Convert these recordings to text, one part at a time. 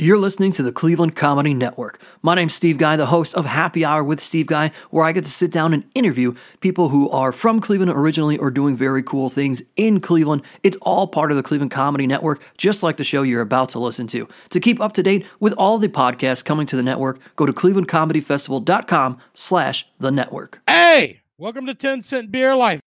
You're listening to the Cleveland Comedy Network. My name's Steve Guy, the host of Happy Hour with Steve Guy, where I get to sit down and interview people who are from Cleveland originally or doing very cool things in Cleveland. It's all part of the Cleveland Comedy Network, just like the show you're about to listen to. To keep up to date with all the podcasts coming to the network, go to clevelandcomedyfestival.com slash the network. Hey, welcome to 10 Cent Beer Life.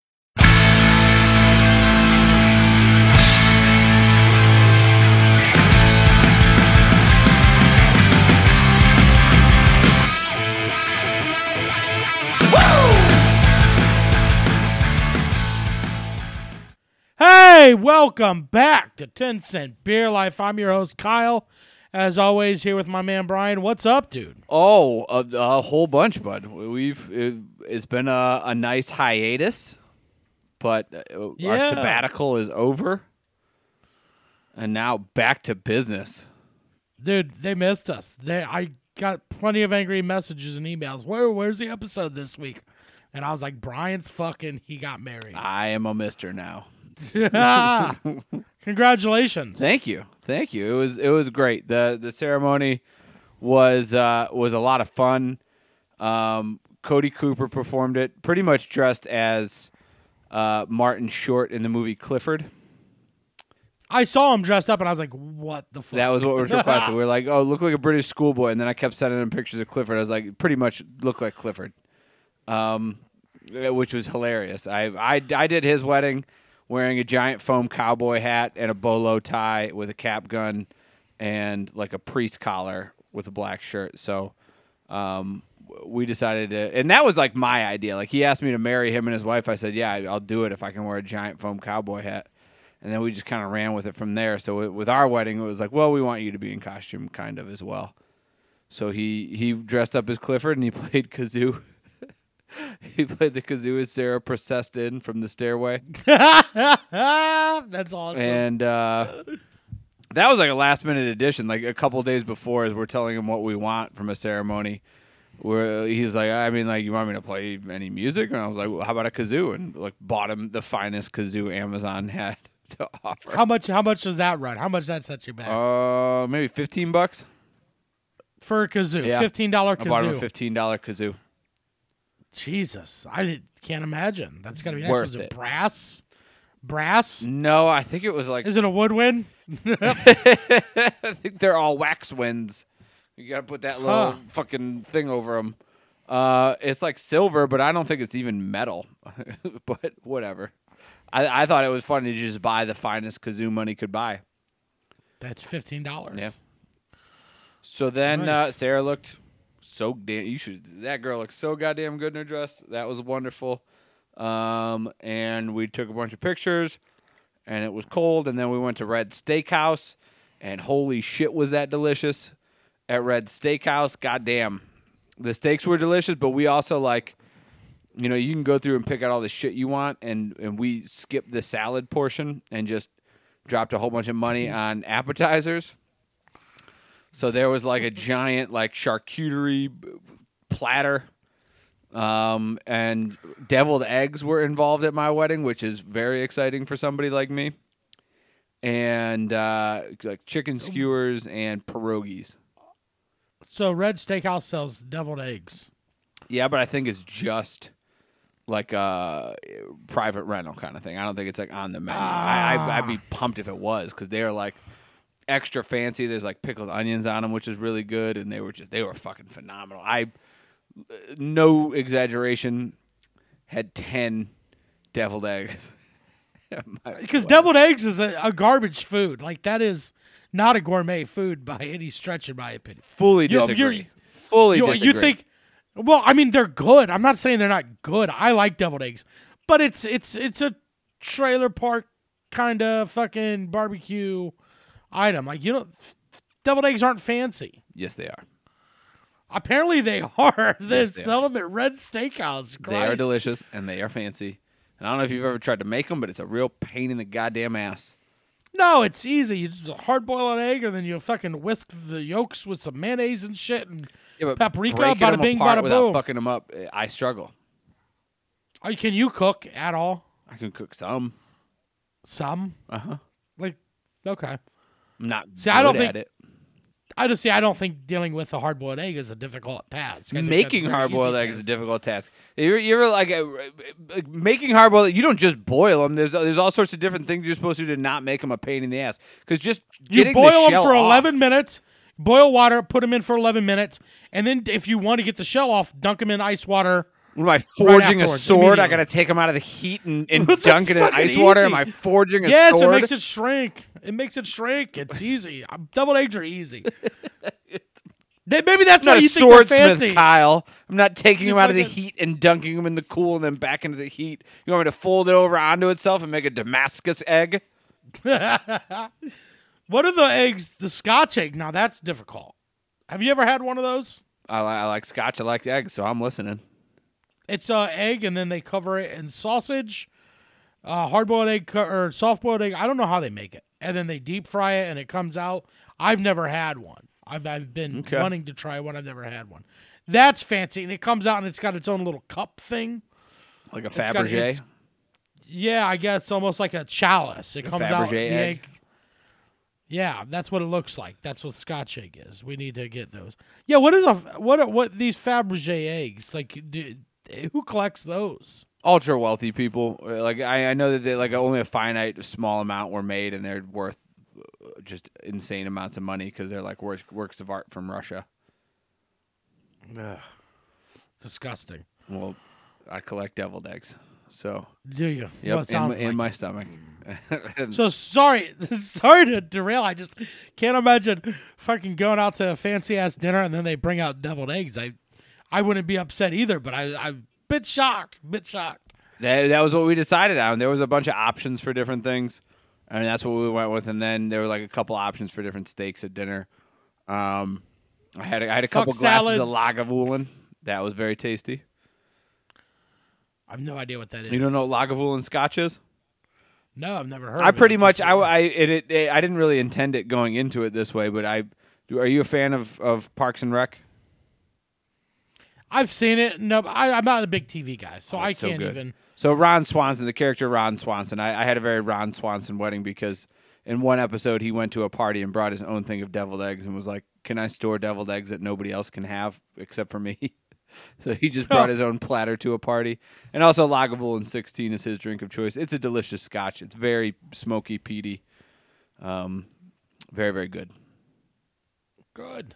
Hey, welcome back to 10 Cent Beer Life. I'm your host, Kyle. As always, here with my man Brian. What's up, dude? Oh, a, a whole bunch, bud. We've it, it's been a, a nice hiatus, but uh, our sabbatical is over, and now back to business. Dude, they missed us. They I got plenty of angry messages and emails. Where where's the episode this week? And I was like, Brian's fucking he got married. I am a Mister now. Congratulations. Thank you, thank you. It was it was great. the The ceremony was uh, was a lot of fun. Um, Cody Cooper performed it, pretty much dressed as uh, Martin Short in the movie Clifford. I saw him dressed up and I was like, what the fuck? That was what was requested. We were like, oh, look like a British schoolboy, and then I kept sending him pictures of Clifford. I was like, pretty much look like Clifford, um, which was hilarious. I, I I did his wedding wearing a giant foam cowboy hat and a bolo tie with a cap gun and like a priest collar with a black shirt. So um, we decided to, and that was like my idea. Like he asked me to marry him and his wife. I said, yeah, I'll do it if I can wear a giant foam cowboy hat. And then we just kind of ran with it from there. So with our wedding, it was like, well, we want you to be in costume, kind of as well. So he he dressed up as Clifford and he played kazoo. he played the kazoo as Sarah processed in from the stairway, That's awesome. and uh, that was like a last minute addition. Like a couple days before, as we're telling him what we want from a ceremony, where he's like, I mean, like, you want me to play any music? And I was like, well, how about a kazoo? And like bought him the finest kazoo Amazon had to offer. how much how much does that run? How much does that set you back? Uh, maybe fifteen bucks. For a kazoo. yeah. Fifteen dollar kazoo. I bought him a fifteen dollar kazoo. Jesus. I can't imagine. That's gotta be nice. Worth Was it it. brass? Brass? No, I think it was like Is it a woodwind? I think they're all wax winds. You got to put that little Huh. fucking thing over them. Uh, it's like silver, but I don't think it's even metal. but whatever. I, I thought it was funny to just buy the finest kazoo money could buy. That's fifteen dollars. Yeah. So then uh, Sarah looked so damn. You should. That girl looked so goddamn good in her dress. That was wonderful. Um, and we took a bunch of pictures, and it was cold. And then we went to Red Steakhouse, and holy shit, was that delicious at Red Steakhouse? Goddamn, the steaks were delicious, but we also like. You know, you can go through and pick out all the shit you want, and, and we skipped the salad portion and just dropped a whole bunch of money on appetizers. So there was like a giant like charcuterie platter. Um, and deviled eggs were involved at my wedding, which is very exciting for somebody like me. And uh, like chicken skewers and pierogies. So Red Steakhouse sells deviled eggs. Yeah, but I think it's just like a private rental kind of thing. I don't think it's like on the menu. I, I, I'd be pumped if it was because they are like extra fancy. There's like pickled onions on them, which is really good, and they were just they were fucking phenomenal. I, uh, no exaggeration, had ten deviled eggs. Because deviled eggs is a, a garbage food. Like that is not a gourmet food by any stretch, in my opinion. fully You- disagree. you're- fully You, disagree. you think? Well, I mean, they're good. I'm not saying they're not good. I like deviled eggs, but it's it's it's a trailer park kind of fucking barbecue item. Like you know, deviled eggs aren't fancy. yes, they are. Apparently, they are. They Yes, they sell them at Red Steakhouse. They are delicious and they are fancy. And I don't know if you've ever tried to make them, but it's a real pain in the goddamn ass. No, it's easy. You just hard boil an egg, and then you fucking whisk the yolks with some mayonnaise and shit, and Yeah, but Paprika, bada bing, bada without boom. fucking them up, eh, I struggle. Oh, can you cook at all? I can cook some. Some, Uh huh. like, okay. I'm not See, I don't think- it. I just see. I don't think dealing with a hard boiled egg is a difficult task. Making a hard boiled eggs is a difficult task. You you ever like uh, uh, making hard boiled? You don't just boil them. There's there's all sorts of different things you're supposed to do to not make them a pain in the ass. Because just You boil the them for off- 11 minutes. Boil water, put them in for 11 minutes, and then if you want to get the shell off, dunk them in ice water. Am I forging a afterwards, sword? I gotta take them out of the heat and, and dunk it in ice water. Am. I forging a yes, sword? Yes, it makes it shrink. It makes it shrink. It's easy. Uh, Deviled eggs are easy. They- Maybe that's I'm why not a you think they're fancy. Kyle. I'm not taking You them out of the heat and dunking them in the cool and then back into the heat. You want me to fold it over onto itself and make a Damascus egg? what are the eggs? The Scotch egg. Now that's difficult. Have you ever had one of those? I, I like scotch. I like eggs, so I'm listening. It's a egg, and then they cover it in sausage, uh, hard boiled egg co- or soft boiled egg. I don't know how they make it, and then they deep fry it, and it comes out. I've never had one. I've I've been Okay. wanting to try one. I've never had one. That's fancy, and it comes out, and it's got its own little cup thing. Like a got- Fabergé. it's- Yeah, I guess almost like a chalice. It A comes out. Fabergé the egg. Yeah, that's what it looks like. That's what Scotch egg is. We need to get those. Yeah, what is a what are, what these Fabergé eggs like? Do, who collects those? ultra wealthy people. Like I, I know that they like only a finite small amount were made, and they're worth uh, just insane amounts of money because they're like works works of art from Russia. Ugh, disgusting. Well, I collect deviled eggs, so Do you? yep, Well, in, my, in my stomach. So sorry, sorry to derail. I just can't imagine fucking going out to a fancy ass dinner and then they bring out deviled eggs. I, I wouldn't be upset either, but I, I'm bit shocked, bit shocked. that, that was what we decided on. There was a bunch of options for different things, and that's what we went with. And then there were like a couple options for different steaks at dinner. Um, I had a, I had a Fuck couple glasses of. Lagavulin. That was very tasty. I have no idea what that is. You don't know what Lagavulin Scotch is? No, I've never heard. I of it. I pretty much I I it, it, it- I didn't really intend it going into it this way, but I do. Are you a fan of of Parks and Rec? I've seen it. No, I, I'm not a big TV guy, so Oh, I can't good. even. So Ron Swanson, the character Ron Swanson, I, I had a very Ron Swanson wedding because in one episode he went to a party and brought his own thing of deviled eggs and was like, "Can I store deviled eggs that nobody else can have except for me?" so he just brought his own platter to a party. And also Lagavulin 16 is his drink of choice. It's a delicious Scotch. It's very smoky, peaty, um, very very good. Good.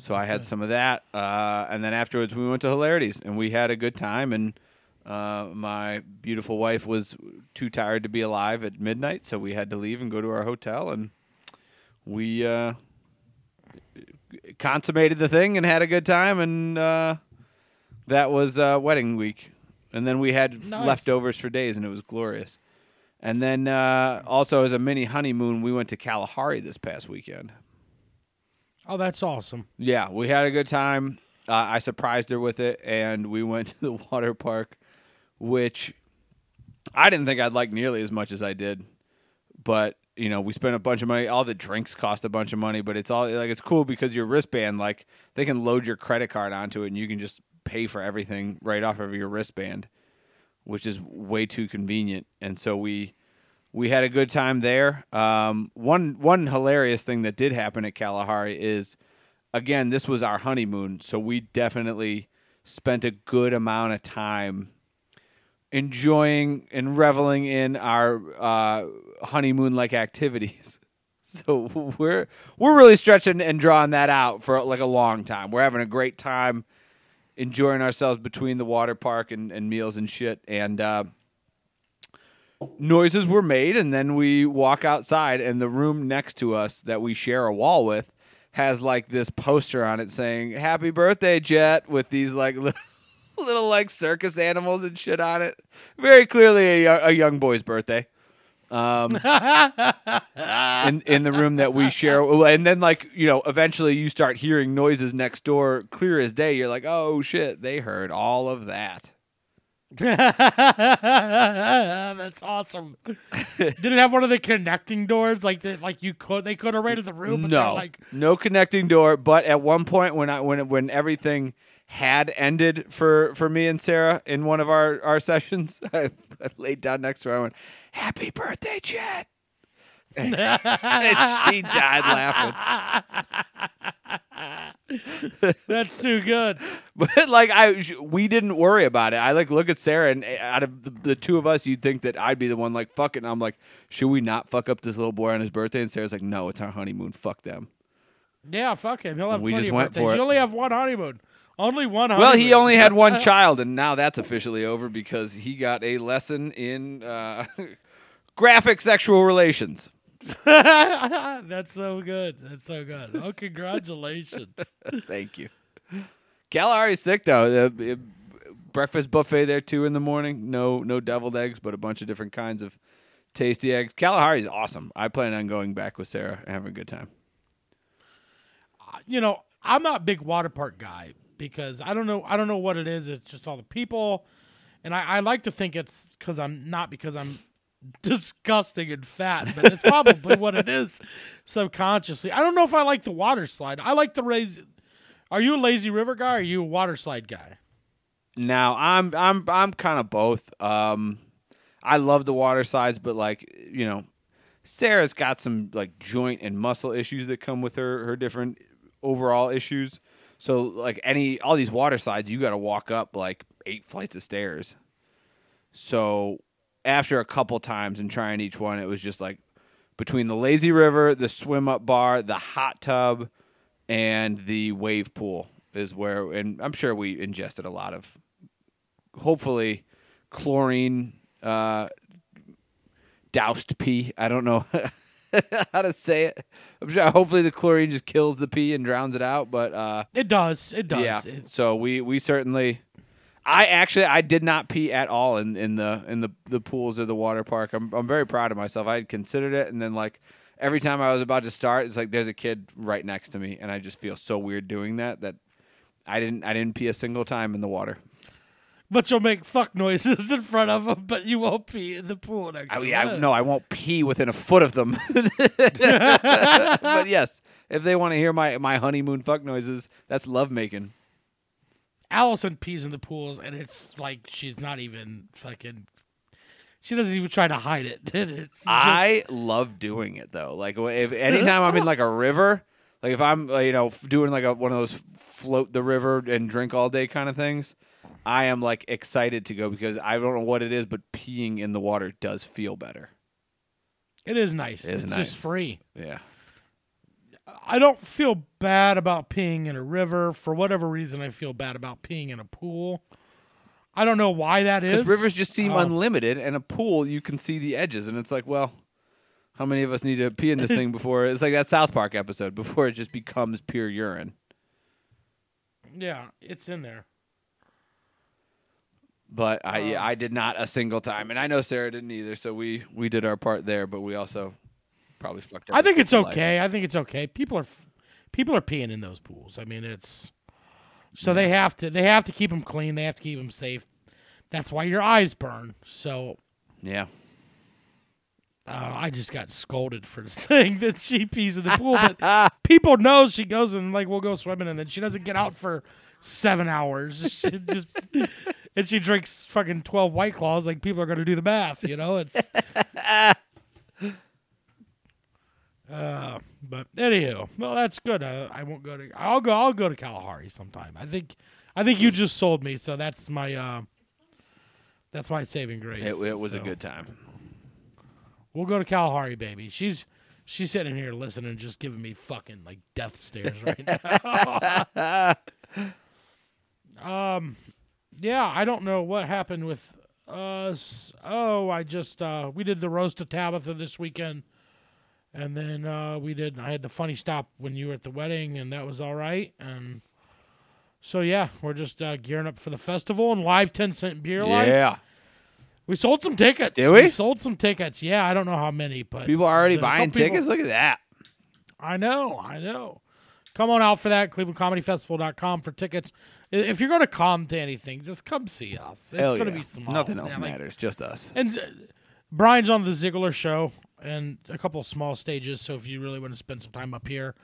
So I had some of that, uh, and then afterwards we went to Hilarities, and we had a good time. And uh, my beautiful wife was too tired to be alive at midnight, so we had to leave and go to our hotel, and we uh, consummated the thing and had a good time. And uh, that was uh, wedding week, and then we had Nice. leftovers for days, and it was glorious. And then uh, also as a mini honeymoon, we went to Kalahari this past weekend. Oh, that's awesome. Yeah, we had a good time. Uh, I surprised her with it, and we went to the water park, which I didn't think I'd like nearly as much as I did. But you know, we spent a bunch of money. All the drinks cost a bunch of money, but it's all like it's cool because your wristband, like they can load your credit card onto it, and you can just pay for everything right off of your wristband, which is way too convenient. And so we we had a good time there. Um, one one hilarious thing that did happen at Kalahari is, again, this was our honeymoon, so we definitely spent a good amount of time enjoying and reveling in our uh, honeymoon like activities. So we're we're really stretching and drawing that out for like a long time. We're having a great time, enjoying ourselves between the water park and, and meals and shit. And uh, noises were made, and then we walk outside, and the room next to us that we share a wall with has like this poster on it saying "Happy Birthday, Jet" with these like little, little like circus animals and shit on it. Very clearly a, a young boy's birthday. Um, in in the room that we share, and then like you know, eventually you start hearing noises next door, clear as day. You're like, oh shit, they heard all of that. That's awesome. Did it have one of the connecting doors like that? Like you could, they could have raided the room. But no, like no connecting door. But at one point, when I when when everything had ended for for me and Sarah in one of our our sessions, I, I laid down next to her. I went, "Happy birthday, Jet." And she died laughing. That's too good. But like I, we didn't worry about it. I like look at Sarah, and eh, out of the, the two of us, you'd think that I'd be the one like fuck it. And I'm like, should we not fuck up this little boy on his birthday? And Sarah's like, no, it's our honeymoon. Fuck them. Yeah, fuck him. He'll have We plenty just of went birthdays. for it. You only have one honeymoon. Only one Well, he only had one child, and now that's officially over because he got a lesson in uh, graphic sexual relations. That's so good. That's so good. Oh, congratulations. Thank you. Kalahari's sick though. The, uh, breakfast buffet there too in the morning. No, no deviled eggs, but a bunch of different kinds of tasty eggs. Kalahari's awesome. I plan on going back with Sarah and having a good time. you know, I'm not a big water park guy because I don't know. I don't know what it is. It's just all the people, and I, I like to think it's because I'm not because I'm disgusting and fat, but it's probably what it is subconsciously. I don't know if I like the water slide. I like the lazy. Are you a lazy river guy? or Are you a water slide guy? Now I'm I'm I'm kind of both. Um, I love the water slides, but like you know, Sarah's got some like joint and muscle issues that come with her her different overall issues. So like any all these water slides, you got to walk up like eight flights of stairs. So after a couple times and trying each one, it was just like between the lazy river, the swim up bar, the hot tub, and the wave pool is where, and I'm sure we ingested a lot of, hopefully, chlorine uh, doused pee. I don't know how to say it. I'm sure. Hopefully, the chlorine just kills the pee and drowns it out. But uh, It does. It does. yeah, It- so we we certainly. I actually I did not pee at all in, in the in the, the pools of the water park. I'm I'm very proud of myself. I had considered it, and then like every time I was about to start, it's like there's a kid right next to me, and I just feel so weird doing that that I didn't I didn't pee a single time in the water. but you'll make fuck noises in front of them, but you won't pee in the pool next I, to I, them. no, I won't pee within a foot of them. but yes, if they want to hear my my honeymoon fuck noises, that's lovemaking. Allison pees in the pools, and it's like she's not even fucking. She doesn't even try to hide it. It's just, I love doing it though. Like if anytime I'm in like a river, like if I'm uh, you know doing like a one of those float the river and drink all day kind of things, I am like excited to go because I don't know what it is, but peeing in the water does feel better. it is nice. It is it's nice. just free. Yeah. I don't feel bad about peeing in a river. For whatever reason, I feel bad about peeing in a pool. I don't know why that is. Because rivers just seem Oh. unlimited, and a pool you can see the edges, and it's like, well, how many of us need to pee in this thing before it's like that South Park episode before it just becomes pure urine? Yeah, it's in there. But I Um, I did not a single time, and I know Sarah didn't either. So we we did our part there, but we also probably fucked up. I think it's for life. okay. I think it's okay. People are people are peeing in those pools. I mean, it's so they have to they have to keep them clean. They have to keep them safe. That's why your eyes burn. So Yeah. uh, I just got scolded for saying that she pees in the pool, but people know she goes and like we'll go swimming, and then she doesn't get out for seven hours. She just and she drinks fucking twelve white claws. Like people are gonna do the math, you know? It's. Uh, but anywho, well, that's good. Uh, I won't go to. I'll go. I'll go to Kalahari sometime. I think. I think you just sold me, so that's my. Uh, that's my saving grace. It, it was a good time. We'll go to Kalahari, baby. She's she's sitting here listening, just giving me fucking like death stares right now. um, yeah, I don't know what happened with us. Oh, I just uh, we did the roast of Tabitha this weekend, and then uh, we did. I had the funny stop when you were at the wedding, and that was all right. And so yeah, we're just uh, gearing up for the festival and live ten cent beer life. Yeah. We sold some tickets. Did we? sold some tickets. Yeah, I don't know how many, but People are already a couple buying people- tickets. Look at that. I know, I know. Come on out for that. ClevelandComedyFestival.com for tickets. If you're going to come to anything, just come see us. It's Hell going to yeah. be small. Nothing else Yeah, like- matters. Just us. and uh, Brian's on the Ziggler show and a couple small stages. So if you really want to spend some time up here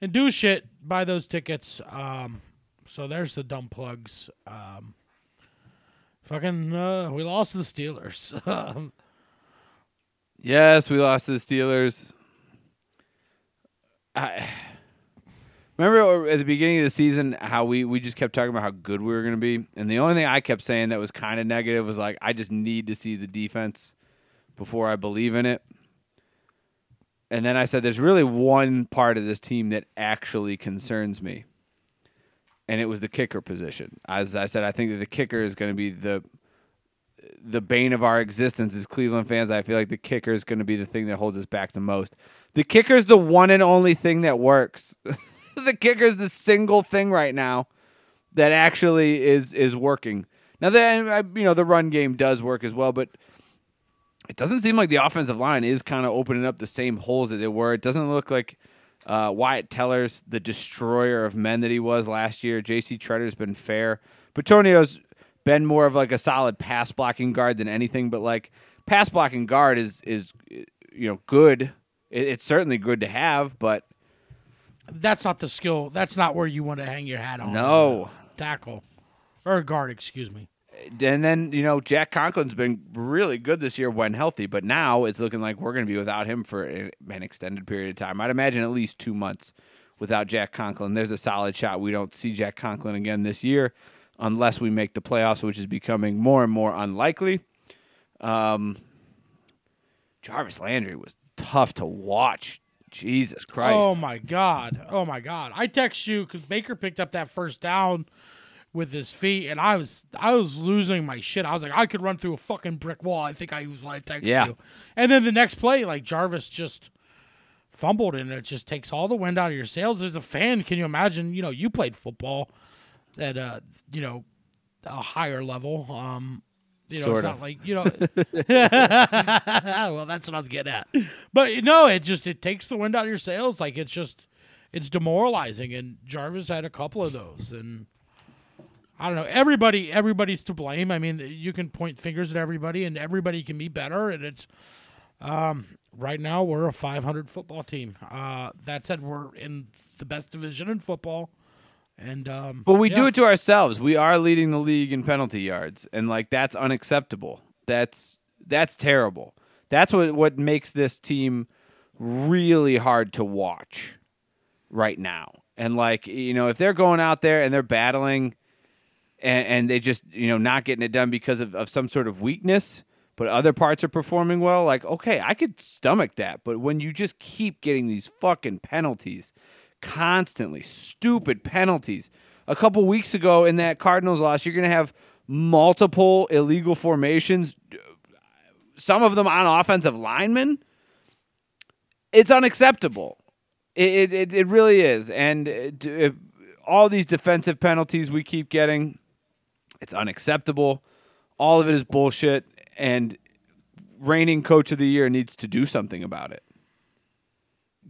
and do shit, buy those tickets. Um, so there's the dumb plugs. Um, fucking, uh, we lost the Steelers. Yes, we lost the Steelers. I remember at the beginning of the season how we, we just kept talking about how good we were going to be, and the only thing I kept saying that was kind of negative was like I just need to see the defense before I believe in it. And then I said, "There's really one part of this team that actually concerns me, and it was the kicker position." As I said, I think that the kicker is going to be the the bane of our existence as Cleveland fans. I feel like the kicker is going to be the thing that holds us back the most. The kicker is the one and only thing that works. the kicker is the single thing right now that actually is is working. Now, then you know the run game does work as well, but it doesn't seem like the offensive line is kind of opening up the same holes that they were. It doesn't look like uh, Wyatt Teller's the destroyer of men that he was last year. J.C. Tretter's been fair. Bitonio's been more of like a solid pass blocking guard than anything, but like pass blocking guard is is you know good. It, it's certainly good to have, but That's not the skill. That's not where you want to hang your hat on. No. tackle or guard. Excuse me. And then you know Jack Conklin's been really good this year when healthy, but now it's looking like we're going to be without him for an extended period of time. I'd imagine at least two months without Jack Conklin. There's a solid shot we don't see Jack Conklin again this year, unless we make the playoffs, which is becoming more and more unlikely. Um, Jarvis Landry was tough to watch. Jesus Christ! Oh my god. Oh my god. I text you because Baker picked up that first down with his feet, and I was I was losing my shit. I was like, I could run through a fucking brick wall. I think I was when I texted Yeah. you. And then the next play, like Jarvis just fumbled, and it just takes all the wind out of your sails. As a fan, can you imagine? You know, you played football at uh, you know, a higher level. Um, you know, Sort it's of. not like you know. well, that's what I was getting at. But you no, it just it takes the wind out of your sails. Like it's just it's demoralizing. And Jarvis had a couple of those, and I don't know. Everybody, everybody's to blame. I mean, you can point fingers at everybody, and everybody can be better. And it's um, right now we're a 500 football team. Uh, that said, we're in the best division in football. And um, But we do it to ourselves. We are leading the league in penalty yards, and like that's unacceptable. That's that's terrible. That's what what makes this team really hard to watch right now. And like you know, if they're going out there and they're battling, and, and they just you know not getting it done because of, of some sort of weakness, but other parts are performing well, like okay, I could stomach that. But when you just keep getting these fucking penalties constantly, stupid penalties. A couple weeks ago in that Cardinals loss, you're going to have multiple illegal formations, some of them on offensive linemen. It's unacceptable. It it, it really is, and uh, d- if all these defensive penalties we keep getting, it's unacceptable. All of it is bullshit, and reigning coach of the year needs to do something about it.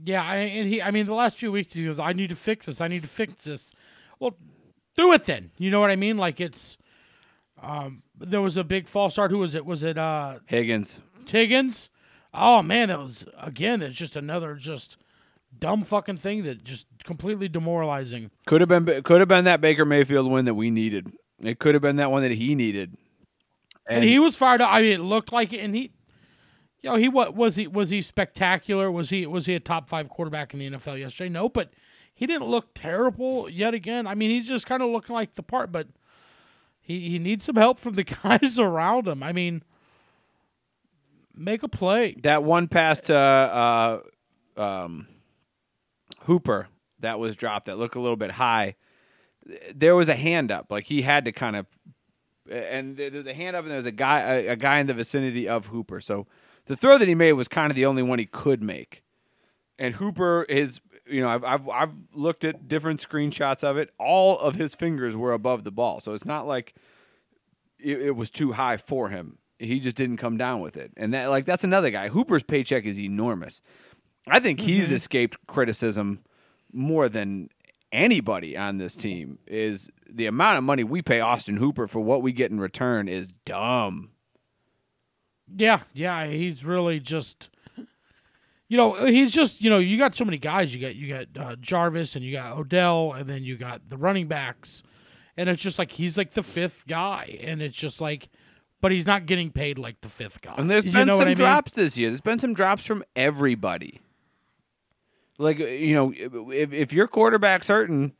Yeah, I, and he, I mean, the last few weeks he goes, "I need to fix this. I need to fix this." Well, do it then. You know what I mean? Like it's, um, there was a big false start. Who was it? Was it uh Higgins. Tiggins? Oh man, that was again. It's just another just dumb fucking thing that just completely demoralizing. Could have been could have been that Baker Mayfield win that we needed. It could have been that one that he needed. And, he was fired up. I mean, it looked like it. And he, you know, he what was he was he spectacular? Was he was he a top five quarterback in the NFL yesterday? No, but he didn't look terrible yet again. I mean, he's just kind of looking like the part, but he he needs some help from the guys around him. I mean, make a play. that one pass to uh, um, Hooper that was dropped that looked a little bit high. There was a hand up, like he had to kind of, and there's a hand up, and there was a guy, a, a guy in the vicinity of Hooper. So the throw that he made was kind of the only one he could make. And Hooper is, you know, I've, I've I've looked at different screenshots of it. All of his fingers were above the ball, so it's not like it, it was too high for him. He just didn't come down with it, and that like that's another guy. Hooper's paycheck is enormous. I think he's mm-hmm. escaped criticism more than anybody on this team. Is the amount of money we pay Austin Hooper for what we get in return is dumb. Yeah, yeah, he's really just. You know, he's just you know you got so many guys. You got you got uh, Jarvis and you got Odell, and then you got the running backs, and it's just like he's like the fifth guy, and it's just like, but he's not getting paid like the fifth guy. And there's You been know some mean? drops this year. There's been some drops from everybody. Like uh, you know, if if your quarterback's hurting,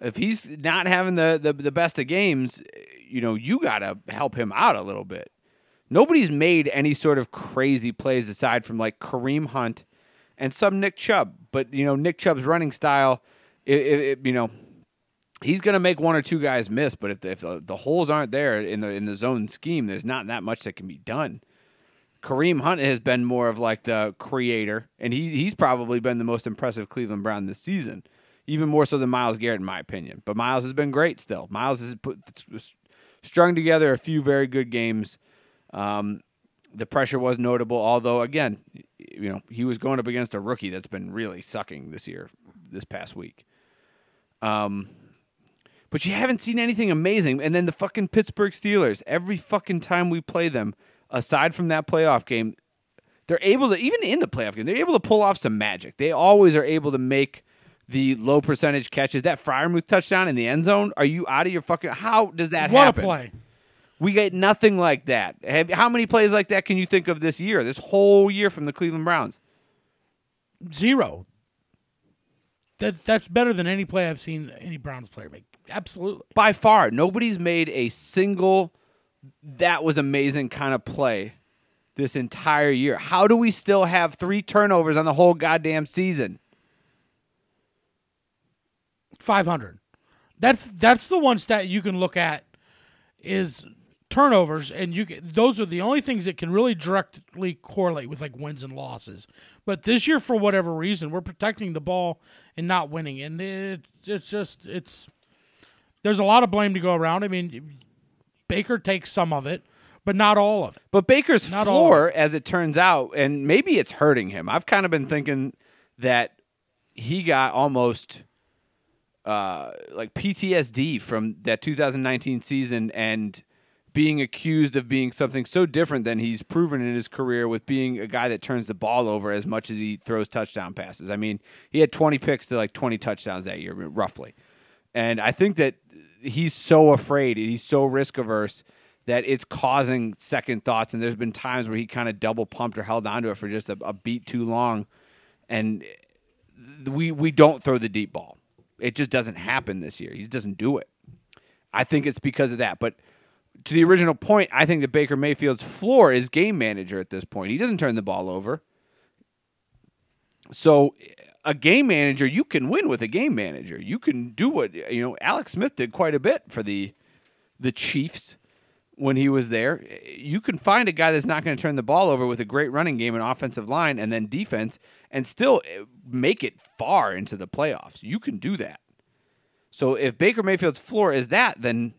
if he's not having the the, the best of games, you know, you got to help him out a little bit. Nobody's made any sort of crazy plays aside from like Kareem Hunt and some Nick Chubb. But you know, Nick Chubb's running style, it, it, it- you know, he's going to make one or two guys miss. But if the, if the, the holes aren't there in the in the zone scheme, there's not that much that can be done. Kareem Hunt has been more of like the creator, and he he's probably been the most impressive Cleveland Brown this season, even more so than Myles Garrett, in my opinion. But Miles has been great still. Miles has put strung together a few very good games. Um, the pressure was notable, although again, you know he was going up against a rookie that's been really sucking this year, this past week. Um, but you haven't seen anything amazing. And then the fucking Pittsburgh Steelers, every fucking time we play them, aside from that playoff game, they're able to even in the playoff game, they're able to pull off some magic. They always are able to make the low percentage catches. That Freiermuth touchdown in the end zone. Are you out of your fucking? How does that what happen? a play! We get nothing like that. Have, how many plays like that can you think of this year? This whole year from the Cleveland Browns. Zero. That that's better than any play I've seen any Browns player make. Absolutely. By far, nobody's made a single that was amazing kind of play this entire year. How do we still have three turnovers on the whole goddamn season? Five hundred. That's that's the one stat you can look at is turnovers, and you can, those are the only things that can really directly correlate with like wins and losses. But this year, for whatever reason, we're protecting the ball and not winning, and it, it's just it's there's a lot of blame to go around. I mean, Baker takes some of it, but not all of it. But Baker's Not floor, as it turns out, and maybe it's hurting him. I've kind of been thinking that he got almost uh, like PTSD from that 2019 season and being accused of being something so different than he's proven in his career with being a guy that turns the ball over as much as he throws touchdown passes. I mean, he had 20 picks to like 20 touchdowns that year, roughly. And I think that he's so afraid, and he's so risk averse that it's causing second thoughts. And there's been times where he kind of double pumped or held onto it for just a, a beat too long. And we we don't throw the deep ball. It just doesn't happen this year. He doesn't do it. I think it's because of that. But to the original point, I think that Baker Mayfield's floor is game manager at this point. He doesn't turn the ball over. So a game manager, you can win with a game manager. You can do what you know. Alex Smith did quite a bit for the the Chiefs when he was there. You can find a guy that's not going to turn the ball over with a great running game and offensive line and then defense and still eh, make it far into the playoffs. You can do that. So if Baker Mayfield's floor is that, then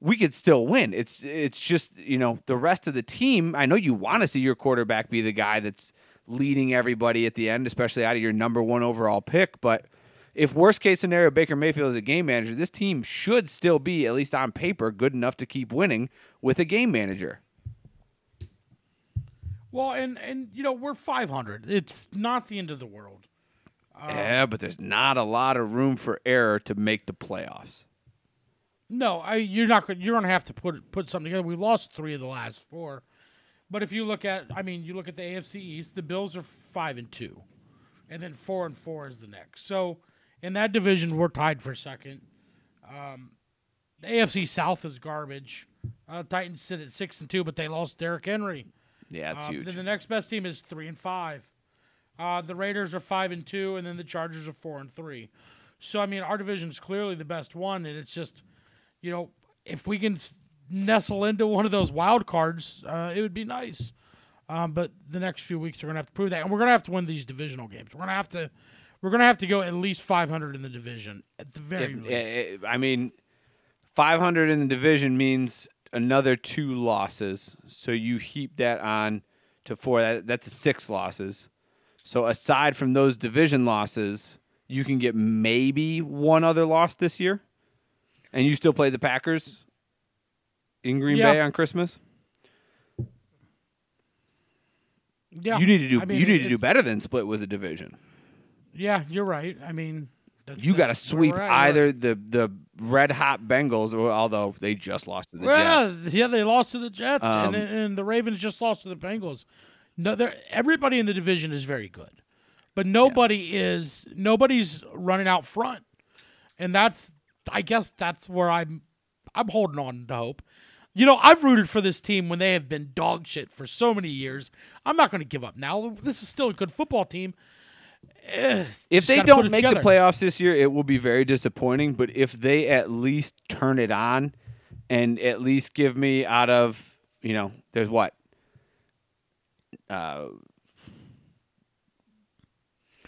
we could still win. It's it's just, you know, the rest of the team, I know you want to see your quarterback be the guy that's leading everybody at the end, especially out of your number 1 overall pick, but if worst case scenario Baker Mayfield is a game manager, this team should still be at least on paper good enough to keep winning with a game manager. Well, and and you know we're 500. It's not the end of the world. Um, yeah, but there's not a lot of room for error to make the playoffs. No, I, you're not. gonna- You're going to have to put put something together. We lost three of the last four, but if you look at, I mean, you look at the AFC East. The Bills are five and two, and then four and four is the next. So in that division, we're tied for second. Um, the AFC South is garbage. Uh, Titans sit at six and two, but they lost Derrick Henry. Yeah, it's Um, huge. Then the next best team is three and five. Uh, the Raiders are five and two, and then the Chargers are four and three. So I mean, our division is clearly the best one, and it's just, you know, if we can nestle into one of those wild cards, uh, it would be nice. Um, but the next few weeks we're gonna have to prove that, and we're gonna have to win these divisional games. We're gonna have to, we're gonna have to go at least 500 in the division at the very If- least. eh, eh, I mean, 500 in the division means another two losses. So you heap that on to four. That, that's six losses. So aside from those division losses, you can get maybe one other loss this year, and you still play the Packers in Green Yeah. Bay on Christmas. yeah, You need to do. I mean, you need to do it's- better than split with a division. Yeah, you're right. I mean, That's- You got to that's where sweep we're at. either the the red hot Bengals, or, although they just lost to the well, Jets. yeah, they lost to the Jets, Um, and, and the Ravens just lost to the Bengals. No, they're- everybody in the division is very good, but nobody is nobody's running out front, and that's I guess that's where I'm I'm holding on to hope. You know, I've rooted for this team when they have been dog shit for so many years. I'm not going to give up now. This is still a good football team. Eh, If they don't make the playoffs this year, it will be very disappointing. But if they at least turn it on, and at least give me out of you know, there's what, uh,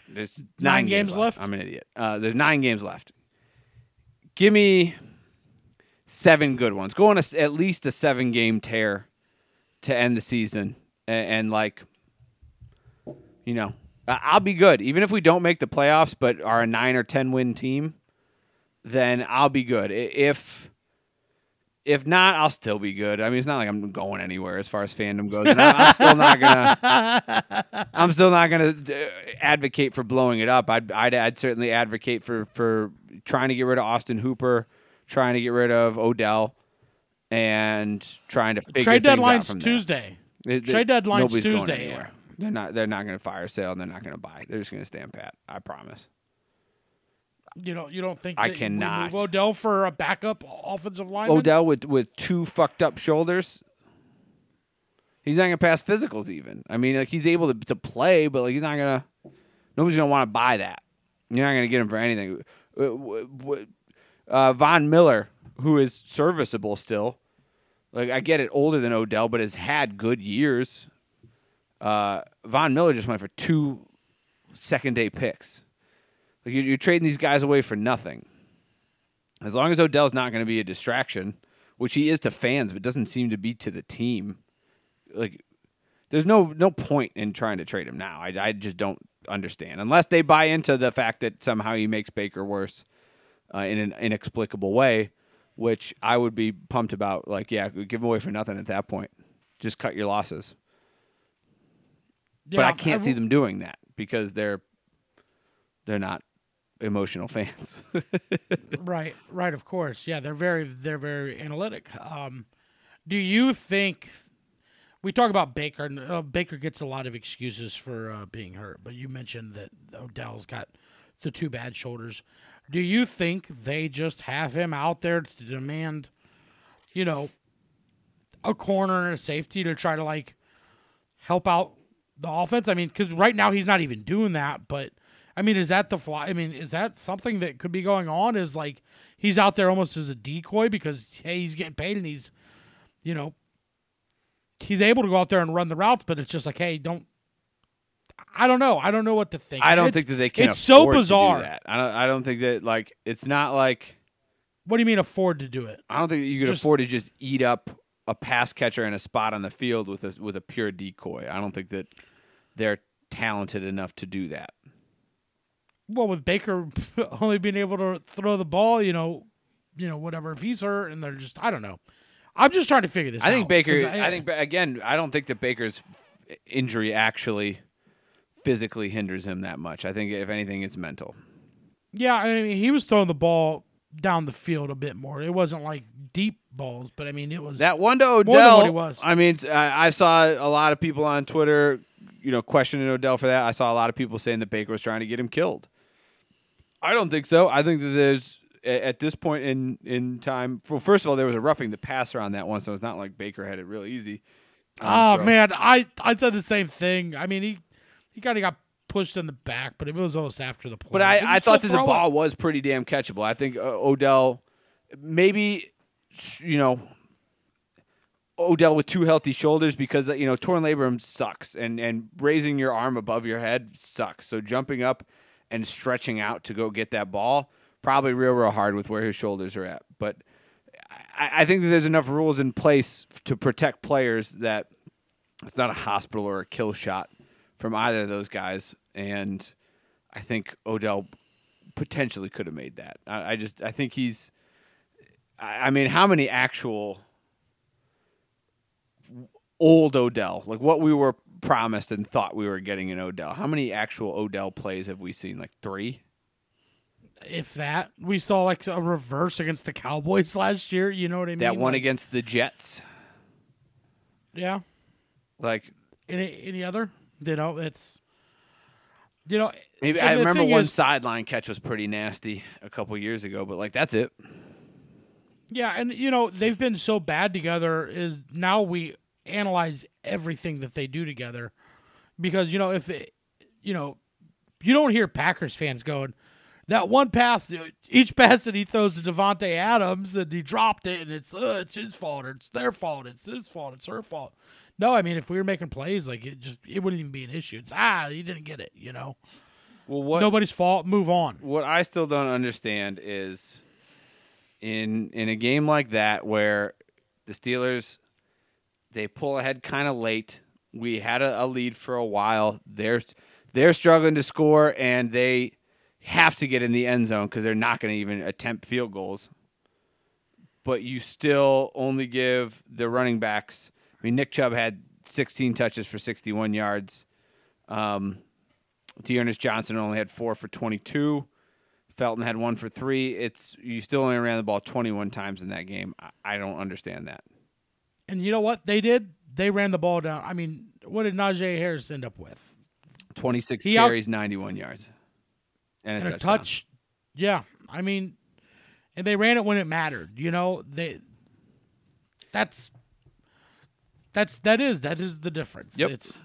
there's nine, Nine games left? I'm an idiot. Uh, there's nine games left. Give me seven good ones. Go on a at least a seven game tear to end the season, and, and like, you know, I'll be good. Even if we don't make the playoffs, but are a nine or ten win team, then I'll be good. If if not, I'll still be good. I mean, it's not like I'm going anywhere as far as fandom goes. And I- I'm still not gonna. I'm still not gonna uh, advocate for blowing it up. I'd, I'd I'd certainly advocate for for trying to get rid of Austin Hooper, trying to get rid of Odell, and trying to figure trade deadline's there. Tuesday. It- Trade deadline's Tuesday, anywhere. They're not. They're not going to fire sale. and They're not going to buy. They're just going to stand pat. I promise. You don't you don't think I cannot. move Odell for a backup offensive lineman? Odell with with two fucked up shoulders. He's not going to pass physicals. Even. I mean, like he's able to to play, but like he's not going to. Nobody's going to want to buy that. You're not going to get him for anything. Uh, Uh, Von Miller, who is serviceable still. Like I get it, older than Odell, but has had good years. Uh, Von Miller just went for two second day picks. Like you're, you're trading these guys away for nothing. As long as Odell's not going to be a distraction, which he is to fans, but doesn't seem to be to the team. Like, there's no no point in trying to trade him now. I, I just don't understand unless they buy into the fact that somehow he makes Baker worse uh, in an inexplicable way, which I would be pumped about. Like, yeah, give him away for nothing at that point. Just cut your losses. but I can't I- see them doing that because they're they're not emotional fans. Right, right. Of course, yeah. They're very, they're very analytic. Um, do you think we talk about Baker? Uh, Baker gets a lot of excuses for uh, being hurt, but you mentioned that Odell's got the two bad shoulders. Do you think they just have him out there to demand, you know, a corner and a safety to try to like help out the offense? I mean, because right now he's not even doing that, but. I mean, is that the fly? I mean, is that something that could be going on? Is like he's out there almost as a decoy because hey, he's getting paid and he's, you know, he's able to go out there and run the routes, but it's just like, hey, don't. I don't know. I don't know what to think. I don't It's- think that they can. It's so afford to do bizarre. that. I don't. I don't think that like it's not like What do you mean afford to do it? I don't think that you could Just- afford to just eat up a pass catcher and a spot on the field with a with a pure decoy. I don't think that they're talented enough to do that. Well, with Baker only being able to throw the ball, you know, you know, whatever. If he's hurt and they're just, I don't know. I'm just trying to figure this out. I think Baker. 'cause I, think again. I don't think that Baker's injury actually physically hinders him that much. I think if anything, it's mental. Yeah, I mean, he was throwing the ball down the field a bit more. It wasn't like deep balls, but I mean, it was That one to Odell. what he was. I mean, I, I saw a lot of people on Twitter, you know, questioning Odell for that. I saw a lot of people saying that Baker was trying to get him killed. I don't think so. I think that there's at this point in in time. Well, first of all, there was a roughing the passer on that one, so it's not like Baker had it real easy. Oh Um, man, I I said the same thing. I mean, he he kind of got pushed in the back, but it was almost after the play. But I, I thought that the ball was pretty damn catchable. I think uh, Odell, maybe, you know, Odell with two healthy shoulders because you know torn labrum sucks, and and raising your arm above your head sucks. So jumping up and stretching out to go get that ball probably real real hard with where his shoulders are at. But I, I think that there's enough rules in place to protect players that it's not a hospital or a kill shot from either of those guys, and I think Odell potentially could have made that. I, I just I think he's. I, I mean, how many actual old Odell, like what we were promised and thought we were getting in Odell? How many actual Odell plays have we seen? Like three. if that. We saw like a reverse against the Cowboys last year. You know what I mean? that one Like, against the Jets. Yeah. Like Any any other? You know, it's you know. maybe I remember one is- sideline catch was pretty nasty a couple years ago, but like that's it. Yeah, and you know they've been so bad together. Is now we analyze everything that they do together, because you know if it, you know you don't hear Packers fans going that one pass, each pass that he throws to Davante Adams and he dropped it and it's uh, it's his fault or it's their fault, it's his fault, it's her fault. No, I mean if we were making plays like it just it wouldn't even be an issue. It's ah you didn't get it, you know. Well, what Nobody's fault. Move on. what I still don't understand is in in a game like that where the Steelers they pull ahead kind of late. We had a, a lead for a while. They're they're struggling to score and they have to get in the end zone because they're not going to even attempt field goals. But you still only give the running backs. I mean, Nick Chubb had 16 touches for 61 yards. Um, D'Ernest Johnson only had four for 22. Felton had one for three. It's you still only ran the ball 21 times in that game. I, I don't understand that. And you know what they did? They ran the ball down. I mean, what did Najee Harris end up with? 26 He out- carries, 91 yards, and a, and a touch. Yeah, I mean, and they ran it when it mattered. You know, they. That's. That's that is that is the difference. Yep. It's,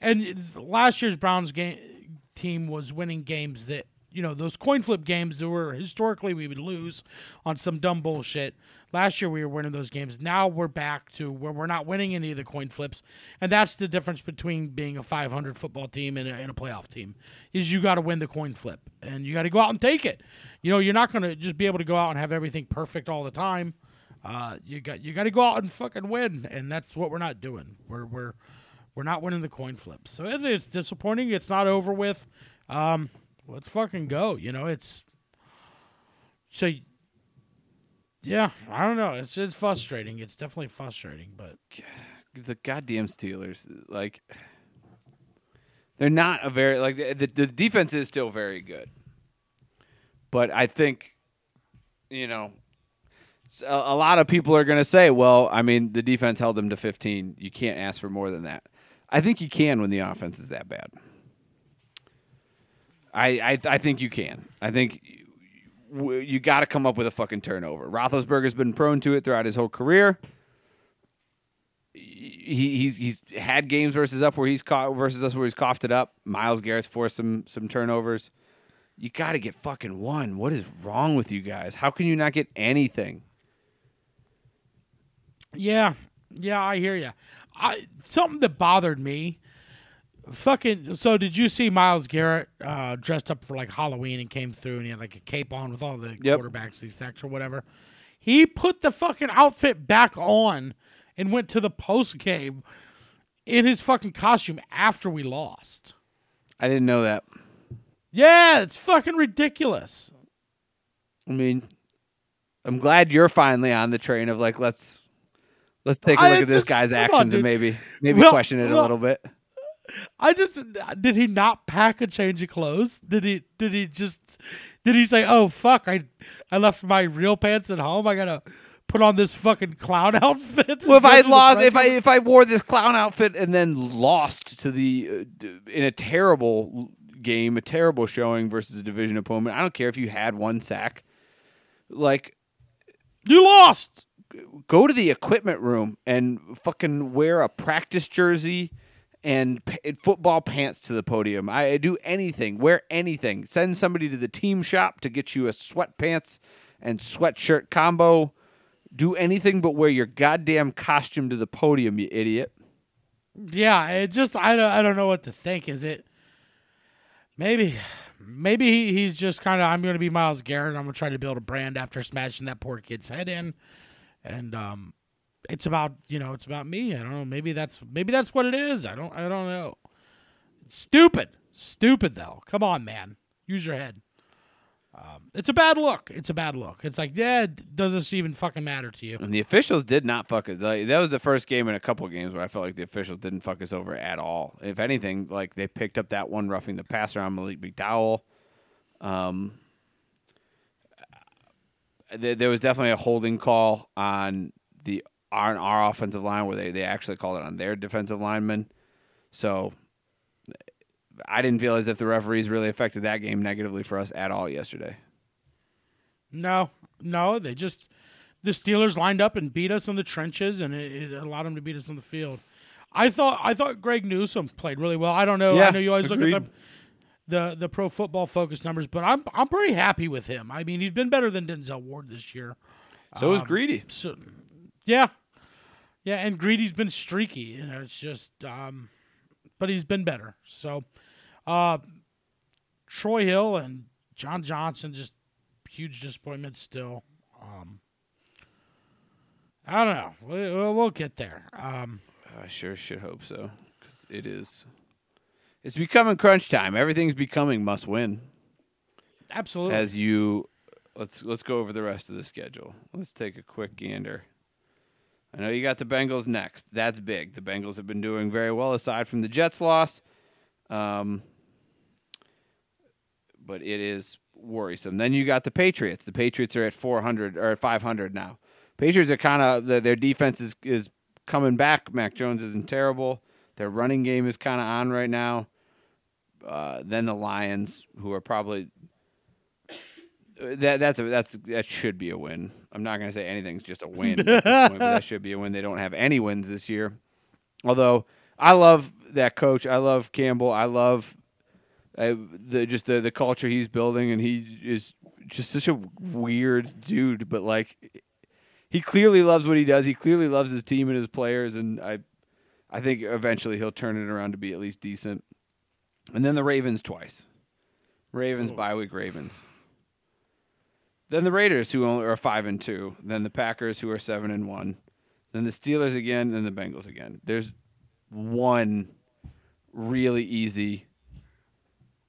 and last year's Browns game team was winning games that you know those coin flip games that were historically we would lose on some dumb bullshit. Last year we were winning those games. Now we're back to where we're not winning any of the coin flips, and that's the difference between being a 500 football team and a, and a playoff team. Is you got to win the coin flip, and you got to go out and take it. You know, you're not going to just be able to go out and have everything perfect all the time. Uh, you got you got to go out and fucking win, and that's what we're not doing. We're we're we're not winning the coin flips, so it, it's disappointing. It's not over with. Um, let's fucking go. You know, it's so. Yeah, I don't know. It's it's frustrating. It's definitely frustrating, but the goddamn Steelers, like they're not a very like the, the the defense is still very good, but I think you know s- a, a lot of people are going to say, well, I mean, the defense held them to 15. You can't ask for more than that. I think you can when the offense is that bad. I I, I think you can. I think you, you got to come up with a fucking turnover. Roethlisberger's been prone to it throughout his whole career he, he's he's had games versus up where he's caught versus us where he's coughed it up. Myles Garrett's forced some some turnovers. You got to get fucking one. What is wrong with you guys? How can you not get anything? Yeah, yeah, I hear you. I something that bothered me. Fucking. So did you see Myles Garrett uh, dressed up for like Halloween and came through and he had like a cape on with all the Yep. quarterbacks, these sacks or whatever. He put the fucking outfit back on and went to the post game in his fucking costume after we lost. I didn't know that. Yeah, it's fucking ridiculous. I mean, I'm glad you're finally on the train of like let's let's take a look at this just- guy's come on, actions and maybe maybe Well, question it a little bit. I just did he not pack a change of clothes? Did he did he just did he say, "Oh fuck, I I left my real pants at home. I got to put on this fucking clown outfit." Well, if I lost, if I if I wore this clown outfit and then lost to the uh, in a terrible game, a terrible showing versus a division opponent, I don't care if you had one sack. Like, you lost. Go to the equipment room and fucking wear a practice jersey and p- football pants to the podium. I do anything, wear anything. Send somebody to the team shop to get you a sweatpants and sweatshirt combo. Do anything but wear your goddamn costume to the podium, you idiot. Yeah, it just I don't I don't know what to think. Is it maybe maybe he, he's just kind of I'm going to be Myles Garrett. I'm going to try to build a brand after smashing that poor kid's head in, and um, it's about you know it's about me. I don't know. Maybe that's maybe that's what it is. I don't I don't know. It's stupid, stupid though. Come on, man, use your head. Um, it's a bad look. It's a bad look. It's like, yeah, does this even fucking matter to you? And the officials did not fuck us. Like, that was the first game in a couple games where I felt like the officials didn't fuck us over at all. If anything, like they picked up that one roughing the passer on Malik McDowell. Um, there, there was definitely a holding call on the on our offensive line where they, they actually called it on their defensive lineman. So I didn't feel as if the referees really affected that game negatively for us at all yesterday. No, no, they just the Steelers lined up and beat us in the trenches, and it, it allowed them to beat us on the field. I thought I thought Greg Newsome played really well. I don't know. Yeah, I know you always look at the, the the pro football focus numbers, but I'm I'm pretty happy with him. I mean, he's been better than Denzel Ward this year. So was Um, Greedy. So, yeah, yeah, and Greedy's been streaky. You know, it's just, um, but he's been better. So, uh, Troy Hill and John Johnson just huge disappointment still. Um, I don't know. We, we'll, we'll get there. Um, I sure should hope so because it is. It's becoming crunch time. Everything's becoming must win. absolutely. As you, let's let's go over the rest of the schedule. Let's take a quick gander. I know you got the Bengals next. That's big. The Bengals have been doing very well aside from the Jets loss. Um, but it is worrisome. Then you got the Patriots. The Patriots are at 400 or at 500 now. Patriots are kind of their defense is is coming back. Mac Jones isn't terrible. Their running game is kind of on right now. Uh, then the Lions, who are probably that that's a that's that should be a win. I'm not gonna say anything's just a win, point, that should be a win. They don't have any wins this year. Although I love that coach, I love Campbell, I love uh, the just the the culture he's building, and he is just such a weird dude. But like, he clearly loves what he does. He clearly loves his team and his players, and I I think eventually he'll turn it around to be at least decent. And then the Ravens twice. Ravens bye week Ravens. Then the Raiders, who only are five and two. Then the Packers, who are seven and one. Then the Steelers again. Then the Bengals again. There's one really easy,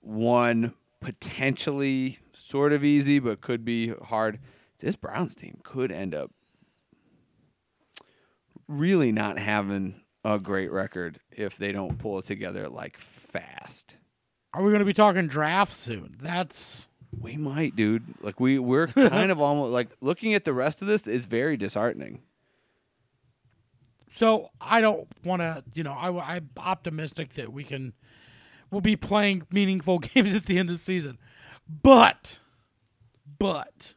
one potentially sort of easy, but could be hard. This Browns team could end up really not having a great record if they don't pull it together like fast. Are we going to be talking draft soon? That's We might, dude. Like we we're kind of almost like looking at the rest of this is very disheartening. so. I don't want to. You know, I, I'm optimistic that we can. We'll be playing meaningful games at the end of the season, but, but,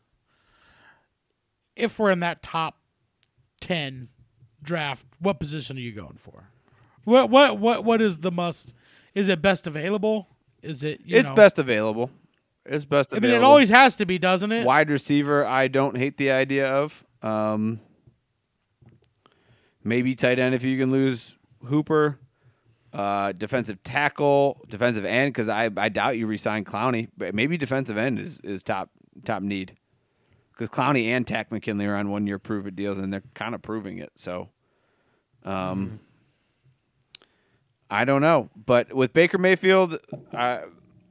if we're in that top ten draft, what position are you going for? What what what what is the must? Is it best available? Is it? You it's know- best available. It's best available. I mean, available. it always has to be, doesn't it? wide receiver. I don't hate the idea of. Um, maybe tight end if you can lose Hooper. Uh, defensive tackle, defensive end because I, I doubt you resign Clowney, but maybe defensive end is, is top top need because Clowney and Takk McKinley are on one year prove it deals and they're kind of proving it. So, um, I don't know, but with Baker Mayfield, I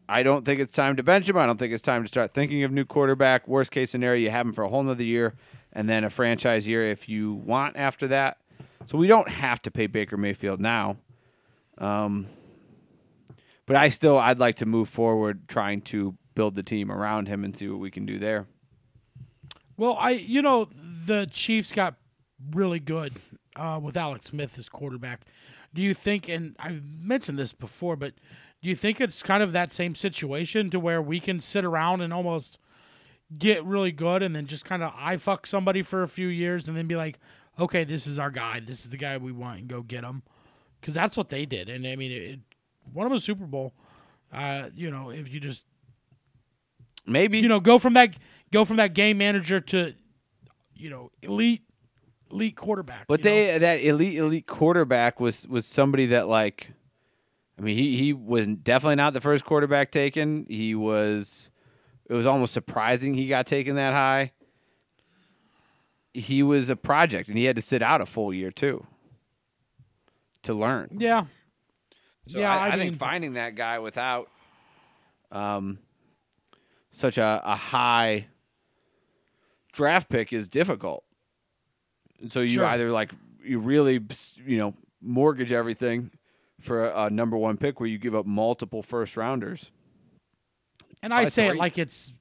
I don't think it's time to bench him. I don't think it's time to start thinking of new quarterback. Worst case scenario, you have him for a whole nother year and then a franchise year if you want after that. So we don't have to pay Baker Mayfield now. Um, but I still I'd like to move forward trying to build the team around him and see what we can do there. Well, I you know the Chiefs got really good uh, with Alex Smith as quarterback. Do you think? And I've mentioned this before, but do you think it's kind of that same situation to where we can sit around and almost get really good and then just kind of I fuck somebody for a few years and then be like, okay, this is our guy. This is the guy we want and go get him. Because that's what they did. And I mean, it, it won them a Super Bowl. Uh, you know, if you just Maybe you know go from that go from that game manager to you know elite elite quarterback. But you know? they that elite elite quarterback was was somebody that like I mean he he was definitely not the first quarterback taken. He was it was almost surprising he got taken that high. He was a project and he had to sit out a full year too to learn. yeah So Yeah, I, I I think finding that guy without um, such a, a high draft pick is difficult. So you Sure. either like you really you know mortgage everything for a, a number one pick where you give up multiple first rounders. and I By say three. it like it's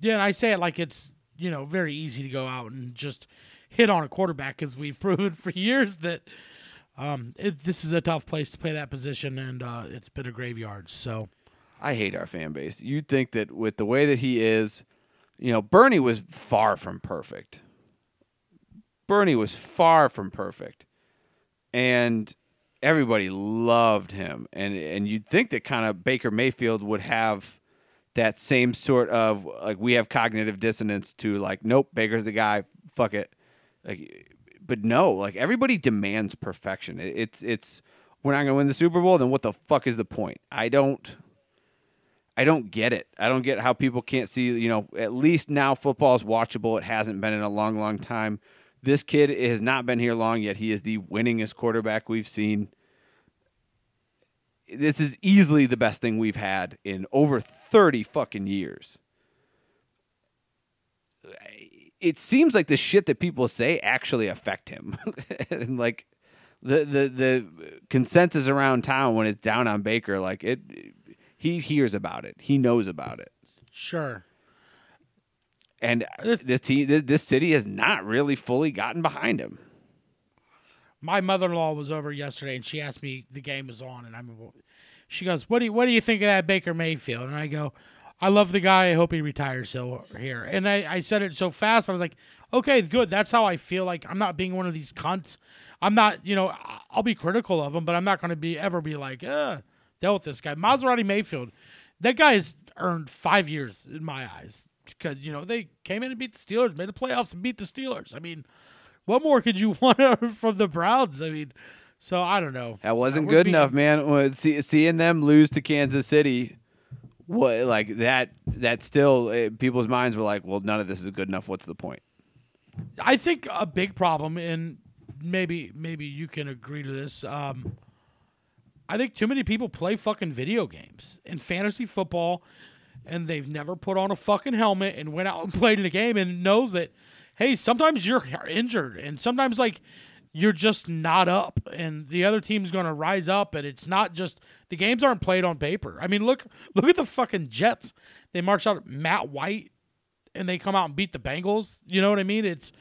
yeah, and I say it like it's you know very easy to go out and just hit on a quarterback because we've proven for years that um, it, this is a tough place to play that position, and uh, it's been a graveyard. So I hate our fan base. You'd think that with the way that he is, you know, Bernie was far from perfect. Bernie was far from perfect. And everybody loved him. And and you'd think that kind of Baker Mayfield would have that same sort of like we have cognitive dissonance to like, nope, Baker's the guy, fuck it. Like but no, like everybody demands perfection. It, it's it's we're not gonna win the Super Bowl, then what the fuck is the point? I don't I don't get it. I don't get how people can't see, you know, at least now football is watchable. It hasn't been in a long, long time. This kid has not been here long yet. He is the winningest quarterback we've seen. This is easily the best thing we've had in over 30 fucking years. It seems like the shit that people say actually affect him. and like the, the the consensus around town when it's down on Baker, like it he hears about it. He knows about it. sure, And this team, this city has not really fully gotten behind him. my mother-in-law was over yesterday, and she asked me the game was on, and I'm. She goes, "What do you What do you think of that Baker Mayfield?" And I go, "I love the guy. I hope he retires so here." And I, I said it so fast. I was like, "Okay, good. That's how I feel. Like I'm not being one of these cunts. I'm not. You know, I'll be critical of him, but I'm not going to be ever be like, uh, deal with this guy, Maserati Mayfield. That guy has earned five years in my eyes because you know they came in and beat the Steelers, made the playoffs and beat the Steelers. I mean." What more could you want from the Browns? I mean, so I don't know. That wasn't we're good being- enough, man. See, seeing them lose to Kansas City, what like that? That still eh, people's minds were like, well, none of this is good enough. What's the point? I think a big problem, and maybe maybe you can agree to this. Um, I think too many people play fucking video games in fantasy football, and they've never put on a fucking helmet and went out and played in a game and knows that, hey, sometimes you're injured, and sometimes like you're just not up, and the other team's going to rise up, and it's not just the games aren't played on paper. I mean, look look at the fucking Jets. They marched out Matt White and they come out and beat the Bengals. You know what I mean? It's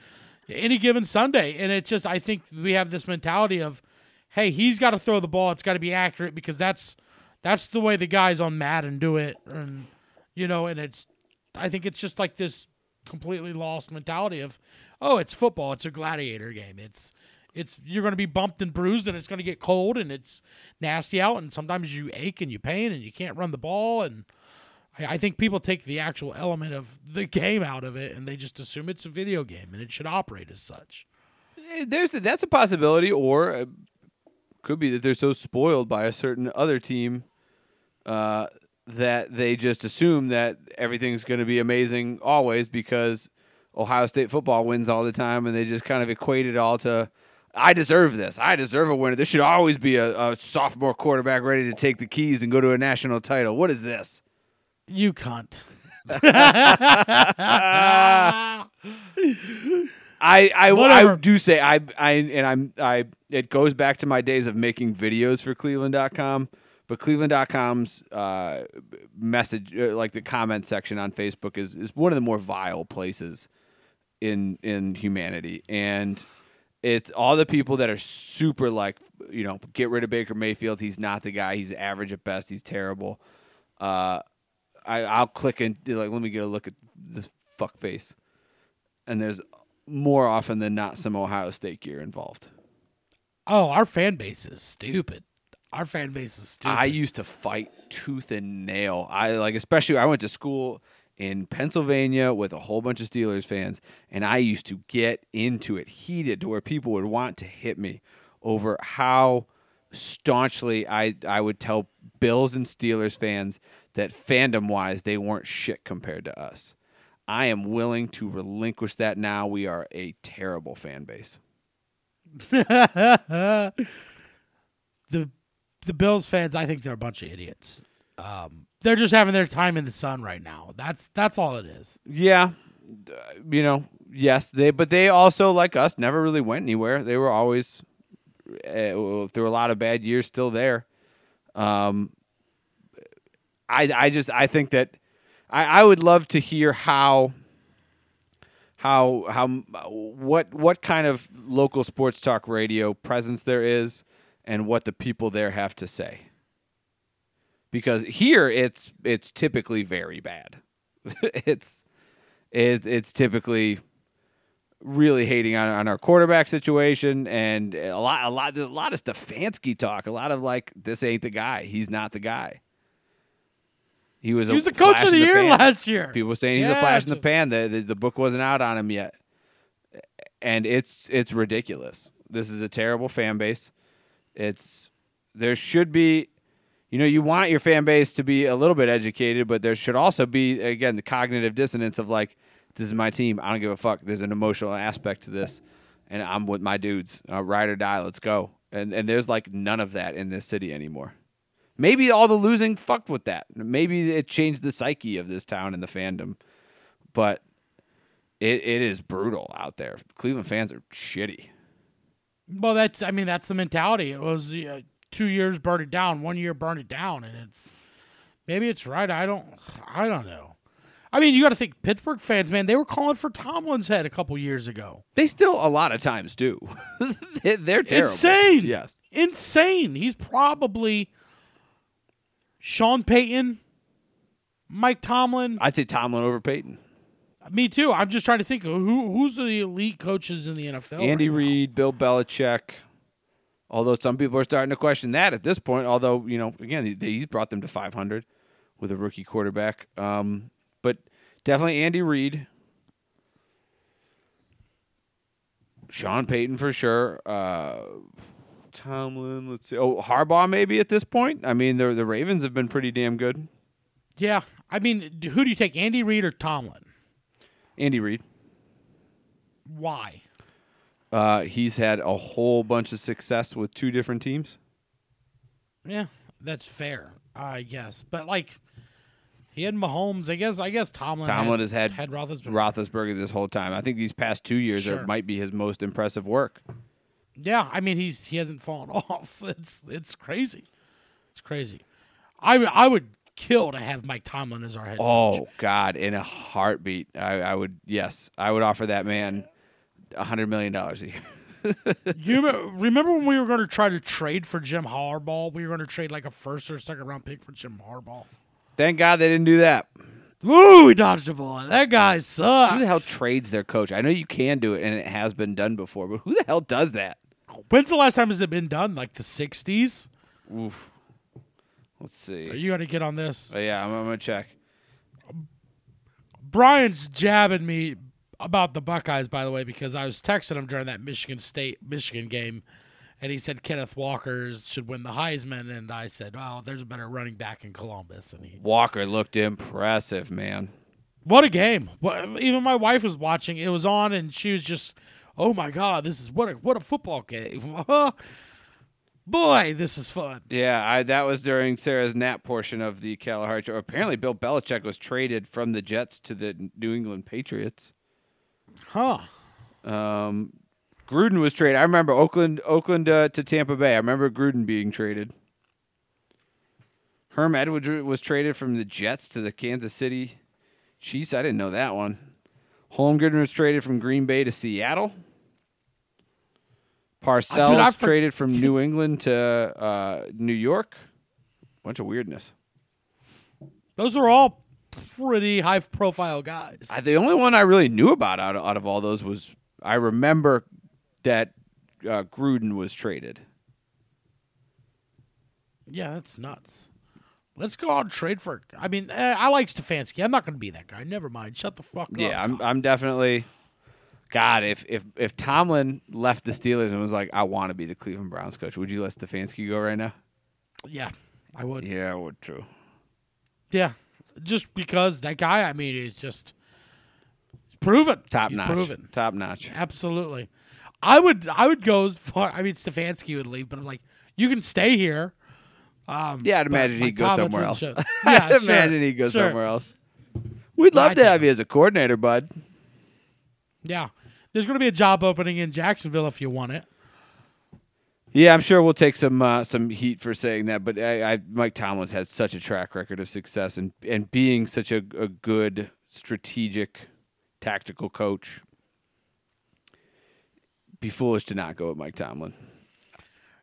any given Sunday, and it's just I think we have this mentality of, hey, he's got to throw the ball. It's got to be accurate because that's that's the way the guys on Madden do it, and you know, and it's I think it's just like this completely lost mentality of, oh, it's football. It's a gladiator game. It's it's you're going to be bumped and bruised, and it's going to get cold, and it's nasty out, and sometimes you ache and you pain, and you can't run the ball, and I, I think people take the actual element of the game out of it, and they just assume it's a video game, and it should operate as such. Eh, There's that's a possibility, or uh, could be that they're so spoiled by a certain other team uh, that they just assume that everything's going to be amazing always because Ohio State football wins all the time, and they just kind of equate it all to. I deserve this. I deserve a winner. This should always be a, a sophomore quarterback ready to take the keys and go to a national title. What is this? You cunt. I I, I do say I I and I'm I it goes back to my days of making videos for cleveland.com but cleveland.com's uh, message uh, like the comment section on Facebook is is one of the more vile places in in humanity. And it's all the people that are super like you know get rid of Baker Mayfield. He's not the guy. He's average at best. He's terrible. Uh I I'll click and like let me get a look at this fuck face. And there's more often than not some Ohio State gear involved. Oh, our fan base is stupid. Our fan base is stupid. I used to fight tooth and nail. I like especially I went to school in Pennsylvania with a whole bunch of Steelers fans and I used to get into it heated to where people would want to hit me over how staunchly I I would tell Bills and Steelers fans that fandom wise they weren't shit compared to us. I am willing to relinquish that now. We are a terrible fan base. the the Bills fans, I think they're a bunch of idiots. Um, they're just having their time in the sun right now. That's that's all it is. Yeah, uh, you know, yes, they but they also like us never really went anywhere. They were always uh, through a lot of bad years still there. Um, I I just I think that I I would love to hear how how how what what kind of local sports talk radio presence there is and what the people there have to say. Because here it's it's typically very bad. it's it, it's typically really hating on, on our quarterback situation and a lot a lot there's a lot of Stefanski talk, a lot of like this ain't the guy. He's not the guy. He was, He a was the coach of the year last year. People were saying he's a Yeah, flash in the pan. The, the the book wasn't out on him yet, and it's it's ridiculous. This is a terrible fan base. It's there should be, you know, you want your fan base to be a little bit educated, but there should also be again the cognitive dissonance of like, this is my team. I don't give a fuck. There's an emotional aspect to this, and I'm with my dudes. Uh, ride or die. Let's go. And and there's like none of that in this city anymore. Maybe all the losing fucked with that. Maybe it changed the psyche of this town and the fandom. But it, it is brutal out there. Cleveland fans are shitty. Well, that's I mean that's the mentality. It was uh, two years burn it down, one year burn it down, and it's maybe it's right. I don't I don't know. I mean, you got to think Pittsburgh fans, man. They were calling for Tomlin's head a couple years ago. They still a lot of times do. They- They're terrible. Insane. Yes. Insane. He's probably Sean Payton, Mike Tomlin. I'd say Tomlin over Payton. Me too. I'm just trying to think who who's the elite coaches in the NFL. Andy right? Reid, Bill Belichick. Although some people are starting to question that at this point. Although you know, again, he, he brought them to 500 with a rookie quarterback. Um, but definitely Andy Reid, Sean Payton for sure. Uh, Tomlin, let's see. Oh, Harbaugh maybe at this point. I mean, the the Ravens have been pretty damn good. Yeah. I mean, who do you take, Andy Reid or Tomlin? Andy Reid. Why? Uh, he's had a whole bunch of success with two different teams. Yeah, that's fair, I guess. But like, he had Mahomes. I guess. I guess Tomlin. Tomlin had, has had had Roethlisberger. Roethlisberger this whole time. I think these past two years Sure. it might be his most impressive work. Yeah, I mean he's he hasn't fallen off. It's it's crazy. It's crazy. I I would kill to have Mike Tomlin as our head. coach. Oh God, in a heartbeat, I, I would. Yes, I would offer that man a hundred million dollars a year. You remember, remember when we were going to try to trade for Jim Harbaugh? We were going to trade like a first or second round pick for Jim Harbaugh. Thank God they didn't do that. Woo, we dodged a bullet. That guy sucks. Who the hell trades their coach? I know you can do it, and it has been done before, but who the hell does that? When's the last time has it been done? Like the '60s? Oof. Let's see. Are you going to get on this? Oh, yeah, I'm, I'm gonna check. Brian's jabbing me about the Buckeyes, by the way, because I was texting him during that Michigan State Michigan game, and he said Kenneth Walker's should win the Heisman, and I said, "Oh, there's a better running back in Columbus." And he, Walker looked impressive, man. what a game! What, even my wife was watching; it was on, and she was just, "Oh my God, this is what a what a football game!" Boy, this is fun. Yeah, I, that was during Sarah's nap portion of the Kalahari show. Apparently, Bill Belichick was traded from the Jets to the New England Patriots. Huh? Um, Gruden was traded. I remember Oakland, Oakland uh, to Tampa Bay. I remember Gruden being traded. Herm Edwards was traded from the Jets to the Kansas City Chiefs. I didn't know that one. Holmgren was traded from Green Bay to Seattle. Parcells Dude, I for- traded from New England to uh, New York. Bunch of weirdness. Those are all pretty high profile guys. I, the only one I really knew about out of, out of all those was I remember that uh, Gruden was traded. Yeah, that's nuts. Let's go out and trade for. I mean, eh, I like Stefanski. I'm not going to be that guy. Never mind. Shut the fuck up. Yeah, I'm I'm definitely God, if if if Tomlin left the Steelers and was like, I want to be the Cleveland Browns coach, would you let Stefanski go right now? Yeah, I would. Yeah, I would too. Yeah, just because that guy. I mean, is just he's proven. Top He's notch. Proven. Top notch. Absolutely. I would. I would go as far. I mean, Stefanski would leave, but I'm like, you can stay here. Um, Yeah, I'd imagine he'd go somewhere else. show- I'd Yeah, sure, imagine he'd go sure. somewhere else. We'd love I'd to have you as a coordinator, bud. Yeah, there's going to be a job opening in Jacksonville if you want it. Yeah, I'm sure we'll take some uh, some heat for saying that, but I, I, Mike Tomlin's has such a track record of success and and being such a, a good strategic tactical coach. Be foolish to not go with Mike Tomlin.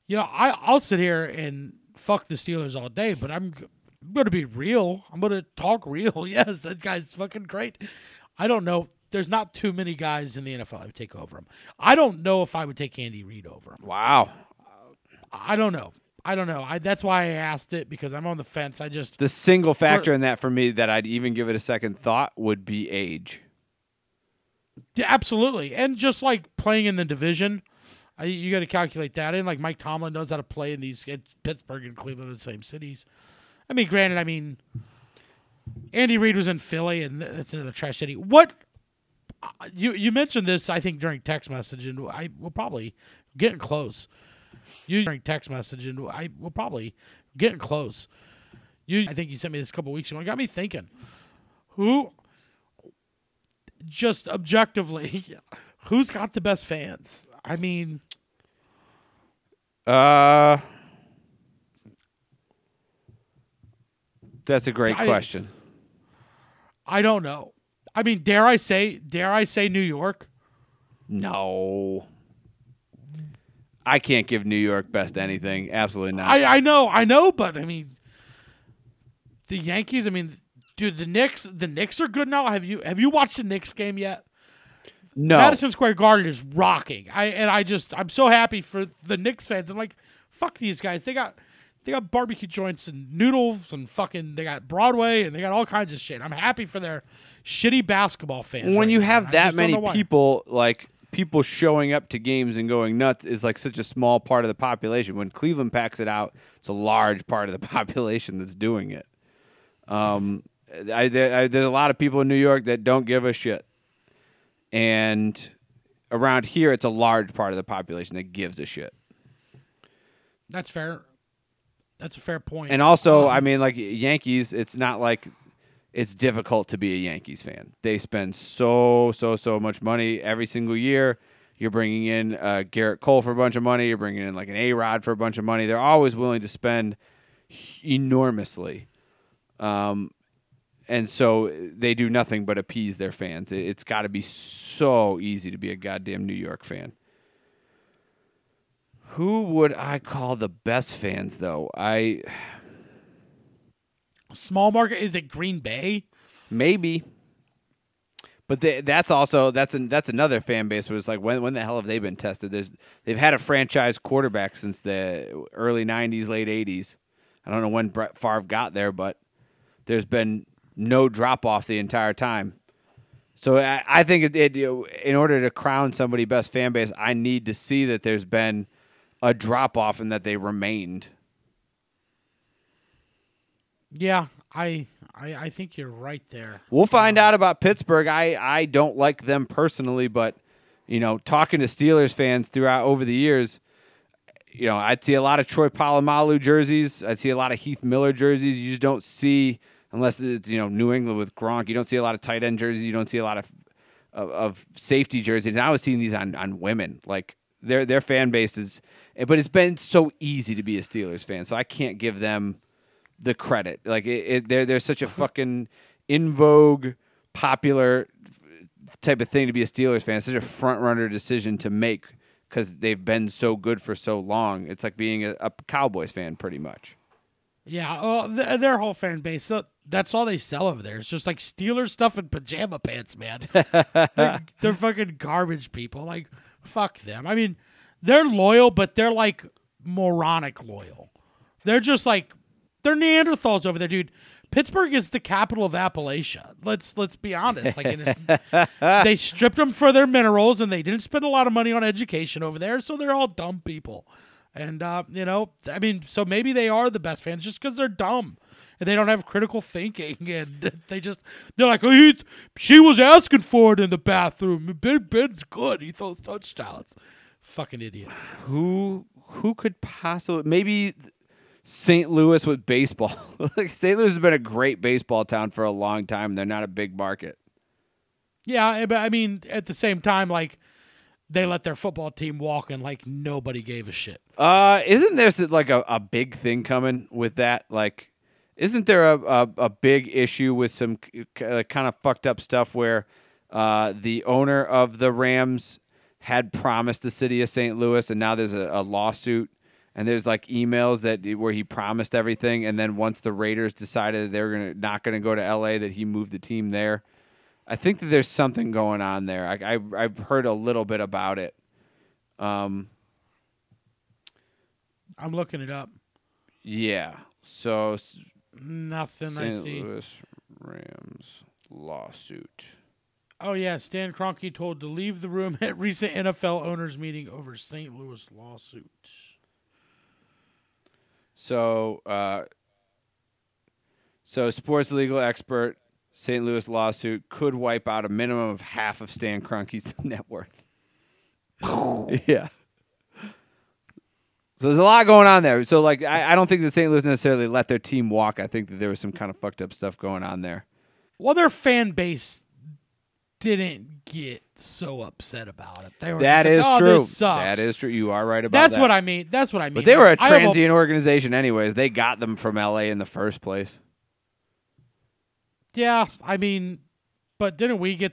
You know, I I'll sit here and fuck the Steelers all day, but I'm, I'm going to be real. I'm going to talk real. Yes, that guy's fucking great. I don't know. There's not too many guys in the NFL I would take over him. I don't know if I would take Andy Reid over him. Wow. I don't know. I don't know. I, that's why I asked it because I'm on the fence. I just The single factor in that for me that I'd even give it a second thought would be age. Yeah, absolutely, and just like playing in the division, I, you got to calculate that in. Like Mike Tomlin knows how to play in these. It's Pittsburgh and Cleveland are the same cities. I mean, granted, I mean, Andy Reid was in Philly, and that's another trash city. What you you mentioned this, I think, during text message, and I will probably getting close. You during text message, and I will probably getting close. You, I think you sent me this a couple weeks ago. It got me thinking. Who just objectively, who's got the best fans? I mean, Uh, that's a great I- question. I don't know. I mean, dare I say, dare I say New York? No. I can't give New York best anything. Absolutely not. I, I know, I know, but I mean, the Yankees. I mean, dude, the Knicks. The Knicks are good now. Have you have you watched the Knicks game yet? no. Madison Square Garden is rocking. I and I just I'm so happy for the Knicks fans. I'm like, fuck these guys. They got they got barbecue joints and noodles and fucking they got Broadway and they got all kinds of shit. I'm happy for their shitty basketball fans. when right you now. have that many people like people showing up to games and going nuts is like such a small part of the population when cleveland packs it out it's a large part of the population that's doing it um, I, I, there's a lot of people in new york that don't give a shit and around here it's a large part of the population that gives a shit That's fair. That's a fair point. and also Um, i mean like yankees it's not like it's difficult to be a yankees fan. They spend so so so much money every single year. You're bringing in uh, gerrit cole for a bunch of money. You're bringing in like an a-rod for a bunch of money. They're always willing to spend enormously. Um, and so they do nothing but appease their fans. It- it's got to be so easy to be a goddamn new york fan. Who would i call the best fans though? I small market is it Green Bay? Maybe. But they, that's also that's an, that's another fan base where it's like when when the hell have they been tested? There's they've had a franchise quarterback since the early '90s, late '80s. I don't know when Brett Favre got there, but there's been no drop off the entire time. So I, I think it, it, in order to crown somebody best fan base, I need to see that there's been a drop off and that they remained. Yeah, I, I I think you're right there. We'll find um, out about Pittsburgh. I, I don't like them personally, but you know, talking to Steelers fans throughout over the years, you know, I'd see a lot of Troy Polamalu jerseys. I'd see a lot of Heath Miller jerseys. You just don't see unless it's you know New England with Gronk. You don't see a lot of tight end jerseys. You don't see a lot of of, of safety jerseys. And I was seeing these on, on women. Like their their fan base is, but it's been so easy to be a Steelers fan, so I can't give them the credit. Like it, it they're they're such a fucking in vogue, popular type of thing to be a Steelers fan. It's such a front runner decision to make because they've been so good for so long. It's like being a, a Cowboys fan, pretty much. Yeah, well, th- their whole fan base. So that's all they sell over there. It's just like Steelers stuff and pajama pants, man. they're, they're fucking garbage people. Like, fuck them. I mean, they're loyal, but they're like moronic loyal. They're just like they're Neanderthals over there, dude. Pittsburgh is the capital of Appalachia. Let's let's be honest. Like, they stripped them for their minerals, and they didn't spend a lot of money on education over there, so they're all dumb people. And uh, you know, I mean, so maybe they are the best fans just because they're dumb and they don't have critical thinking, and they just they're like, oh, he, she was asking for it in the bathroom. Ben Ben's good. He throws touchdowns. Fucking idiots. Who who could possibly maybe St. Louis with baseball? St. Louis has been a great baseball town for a long time. They're not a big market. Yeah, but I mean, at the same time, like they let their football team walk, and like nobody gave a shit. Uh, isn't there like a, a big thing coming with that? Like, isn't there a, a, a big issue with some kind of fucked up stuff where Uh, the owner of the Rams had promised the city of St. Louis, and now there's a, a lawsuit. And there's like emails that where he promised everything, and then once the Raiders decided they were gonna not gonna go to L.A., that he moved the team there. I think that there's something going on there. I, I I've heard a little bit about it. Um, I'm looking it up. yeah. So Nothing I St. see. Louis Rams lawsuit. Oh yeah, Stan Kroenke told to leave the room at recent NFL owners meeting over St. Louis lawsuit. So, uh, so sports legal expert St. Louis lawsuit could wipe out a minimum of half of Stan Kroenke's net worth. yeah. So there's a lot going on there. So like, I, I don't think that St. Louis necessarily let their team walk. I think that there was some kind of fucked up stuff going on there. Well, their fan base didn't get so upset about it. They were That is like, oh, true. That is true. You are right about That's that. what I mean. That's what I mean. But they were a I have transient organization, anyways. They got them from L.A. in the first place. Yeah, I mean, but didn't we get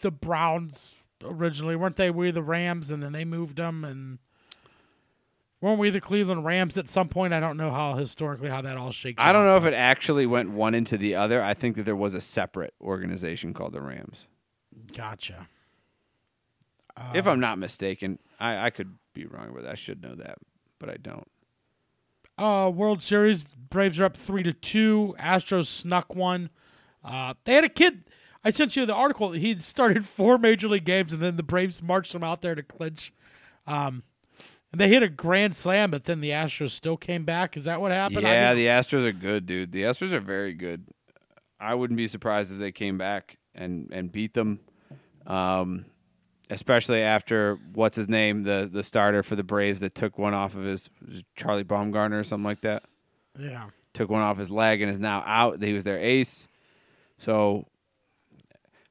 the Browns originally? Weren't they we the Rams, and then they moved them, and weren't we the Cleveland Rams at some point? I don't know how historically how that all shakes. I don't out, know if it actually went one into the other. I think that there was a separate organization called the Rams. Gotcha. if I'm not mistaken, I, I could be wrong with that. I should know that, but I don't. Uh, World Series, Braves are up three to two. Astros snuck one. Uh, they had a kid. I sent you the article. He started four major league games, and then the Braves marched him out there to clinch. Um, and they hit a grand slam, but then the Astros still came back. Is that what happened? Yeah, didn't- the Astros are good, dude. The Astros are very good. I wouldn't be surprised if they came back and and beat them. Um, especially after what's his name, the the starter for the Braves that took one off of his Charlie Baumgartner or something like that. yeah. Took one off his leg and is now out. He was their ace. So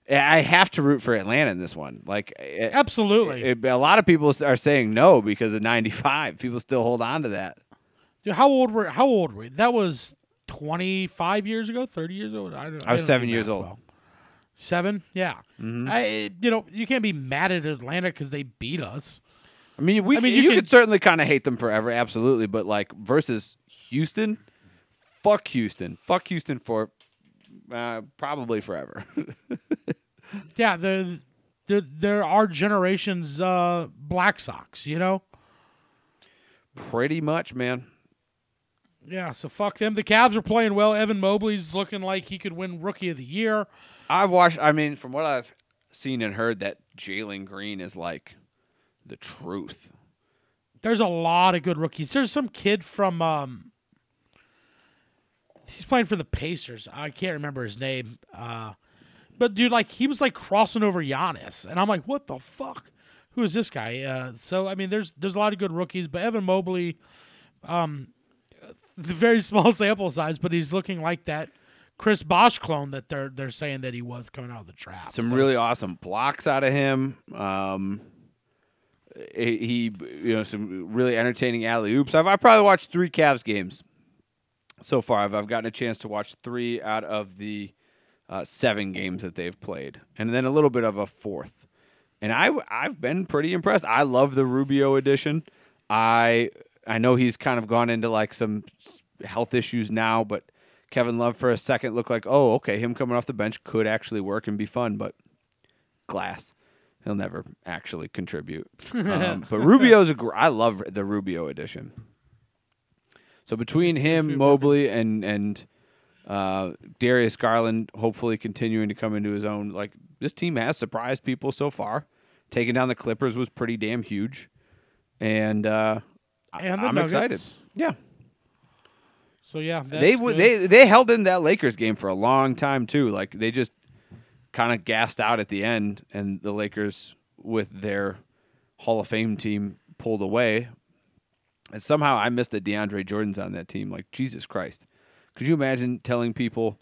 I have to root for Atlanta in this one. Like it- Absolutely. it- a lot of people are saying no because of 95. People still hold on to that. Dude, how old were How old were we? That was twenty five years ago, thirty years ago. I, don't, I was seven years old. well. Seven, yeah. Mm-hmm. I, you know, you can't be mad at Atlanta because they beat us. I mean, we I mean, you, you could could- certainly kind of hate them forever, absolutely, but like versus Houston, fuck Houston, fuck Houston for uh, probably forever. Yeah, the there there are generations uh, Black Sox. You know. Pretty much, man. Yeah, so fuck them. The Cavs are playing well. Evan Mobley's looking like he could win Rookie of the Year. I've watched. I mean, from what I've seen and heard, that Jalen Green is like the truth. There's a lot of good rookies. There's some kid from um he's playing for the Pacers. I can't remember his name. Uh but dude like he was like crossing over Giannis and I'm like what the fuck? Who is this guy? Uh so I mean there's there's a lot of good rookies, but Evan Mobley um very small sample size, but he's looking like that Chris Bosh clone that they're they're saying that he was coming out of the trap. Some So- really awesome blocks out of him. Um, he, he, you know, some really entertaining alley oops. I've I probably watched three Cavs games so far. I've I've gotten a chance to watch three out of the uh, seven games that they've played, and then a little bit of a fourth. And I I've been pretty impressed. I love the Rubio edition. I I know he's kind of gone into like some health issues now, but Kevin Love for a second looked like, oh, okay, him coming off the bench could actually work and be fun, but glass. He'll never actually contribute. Um, but Rubio's a gr- I love the Rubio edition. So between him, Mobley, and and uh, Darius Garland, hopefully continuing to come into his own. Like this team has surprised people so far. Taking down the Clippers was pretty damn huge, and uh, And I'm excited. Yeah, So yeah, they w- they they held in that Lakers game for a long time too. Like they just kind of gassed out at the end, and the Lakers with their Hall of Fame team pulled away. And somehow I missed that DeAndre Jordan's on that team. Like Jesus Christ, could you imagine telling people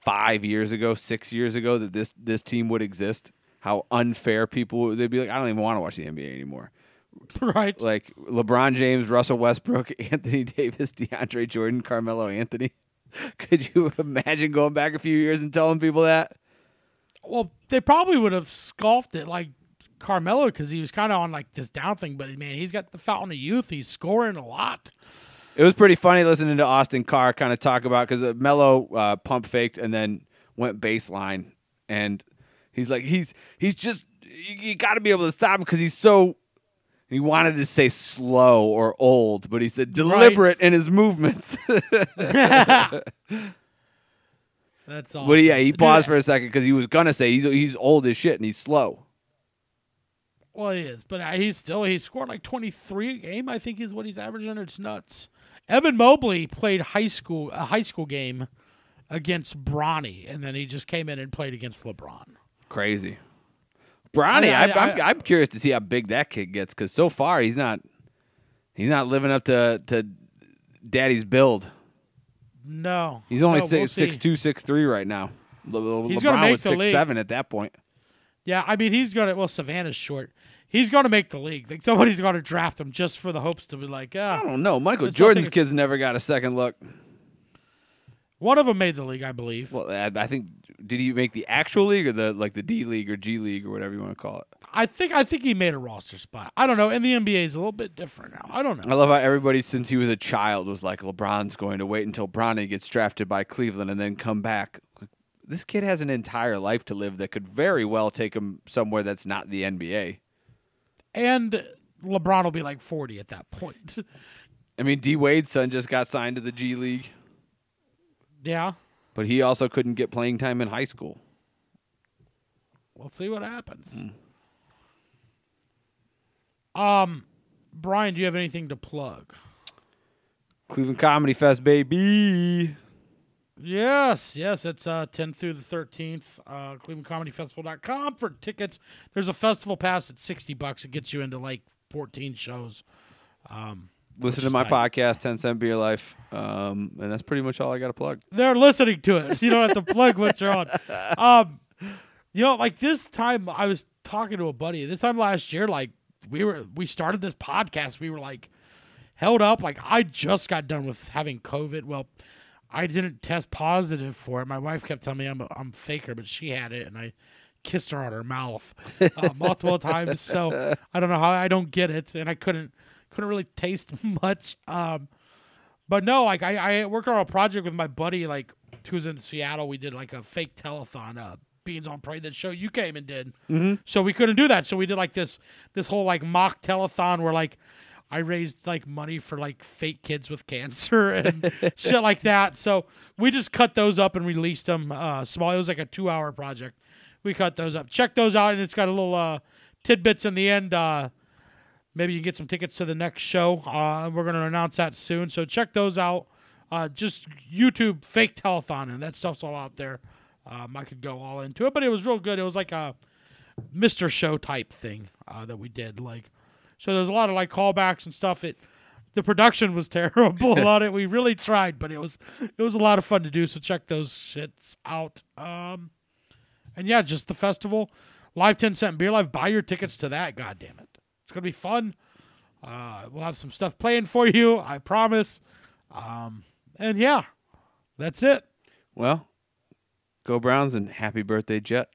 five years ago, six years ago that this this team would exist? How unfair people would they'd be like, I don't even want to watch the NBA anymore. right. Like LeBron James, Russell Westbrook, Anthony Davis, DeAndre Jordan, Carmelo Anthony. Could you imagine going back a few years and telling people that? Well, they probably would have scoffed it like Carmelo because he was kind of on like this down thing. But man, he's got the fountain of youth. He's scoring a lot. It was pretty funny listening to Austin Carr kind of talk about because Melo uh, pump faked and then went baseline, and he's like, he's he's just you, you got to be able to stop him because he's so. He wanted to say slow or old, but he said deliberate in his movements. That's awesome. But yeah, he paused for a second because he was gonna say he's he's old as shit and he's slow. Well, he is, but uh, he's still he scored like twenty three a game. I think is what he's averaging. It's nuts. Evan Mobley played high school a high school game against Bronny, and then he just came in and played against LeBron. Crazy. Bronny, I- I, am I'm curious to see how big that kid gets because so far he's not he's not living up to to daddy's build. No, He's only no, six, we'll six two six three right now. Le- He's LeBron was six league. seven at that point. Yeah, I mean he's gonna. Well, Savannah's short. He's gonna make the league. Like somebody's gonna draft him just for the hopes to be like, I ah. don't know. Michael Jordan's kids never got a second look. One of them made the league, I believe. Well, I, I think did he make the actual league or the like the D league or G league or whatever you want to call it? I think I think he made a roster spot. I don't know. And the NBA is a little bit different now. I don't know. I love how everybody since he was a child was like LeBron's going to wait until Bronny gets drafted by Cleveland and then come back. This kid has an entire life to live that could very well take him somewhere that's not the NBA. And LeBron will be like forty at that point. I mean, D Wade's son just got signed to the G League, yeah, but he also couldn't get playing time in high school. we'll see what happens. Hmm. Um, Brian, do you have anything to plug? Cleveland Comedy Fest, baby. Yes, yes, it's uh 10th through the 13th. Uh clevelandcomedyfestival.com for tickets. There's a festival pass at 60 bucks. It gets you into like 14 shows. Um Listen to my tight. podcast, 10 Cent Beer Life. Um, and that's pretty much all I got to plug. they're listening to it. You don't have to plug what you're on. Um, you know, like this time, I was talking to a buddy. This time last year, like we were, we started this podcast. We were like held up. Like I just got done with having COVID. Well, I didn't test positive for it. My wife kept telling me I'm a, I'm faker, but she had it, and I kissed her on her mouth uh, multiple times. So I don't know how I don't get it, and I couldn't couldn't really taste much. Um, but no, like I, I worked on a project with my buddy, like who's in Seattle. We did like a fake telethon, uh, Beans on Parade, that show you came and did. Mm-hmm. So we couldn't do that. So we did like this this whole like mock telethon where like I raised like money for like fake kids with cancer and shit like that. So we just cut those up and released them. Uh, small. It was like a two hour project. We cut those up. Check those out, and it's got a little uh, tidbits in the end. Uh, maybe you can get some tickets to the next show. Uh, we're going to announce that soon. So check those out. Uh, just YouTube fake telethon, and that stuff's all out there. Um, I could go all into it, but it was real good. It was like a Mr. Show type thing uh, that we did. Like, so there's a lot of like callbacks and stuff. It the production was terrible on it. We really tried, but it was it was a lot of fun to do. So check those shits out. Um, and yeah, just the festival, live ten cent beer live. Buy your tickets to that. God damn it, it's gonna be fun. Uh, we'll have some stuff playing for you. I promise. Um, and yeah, that's it. Well, go Browns and happy birthday, Jet.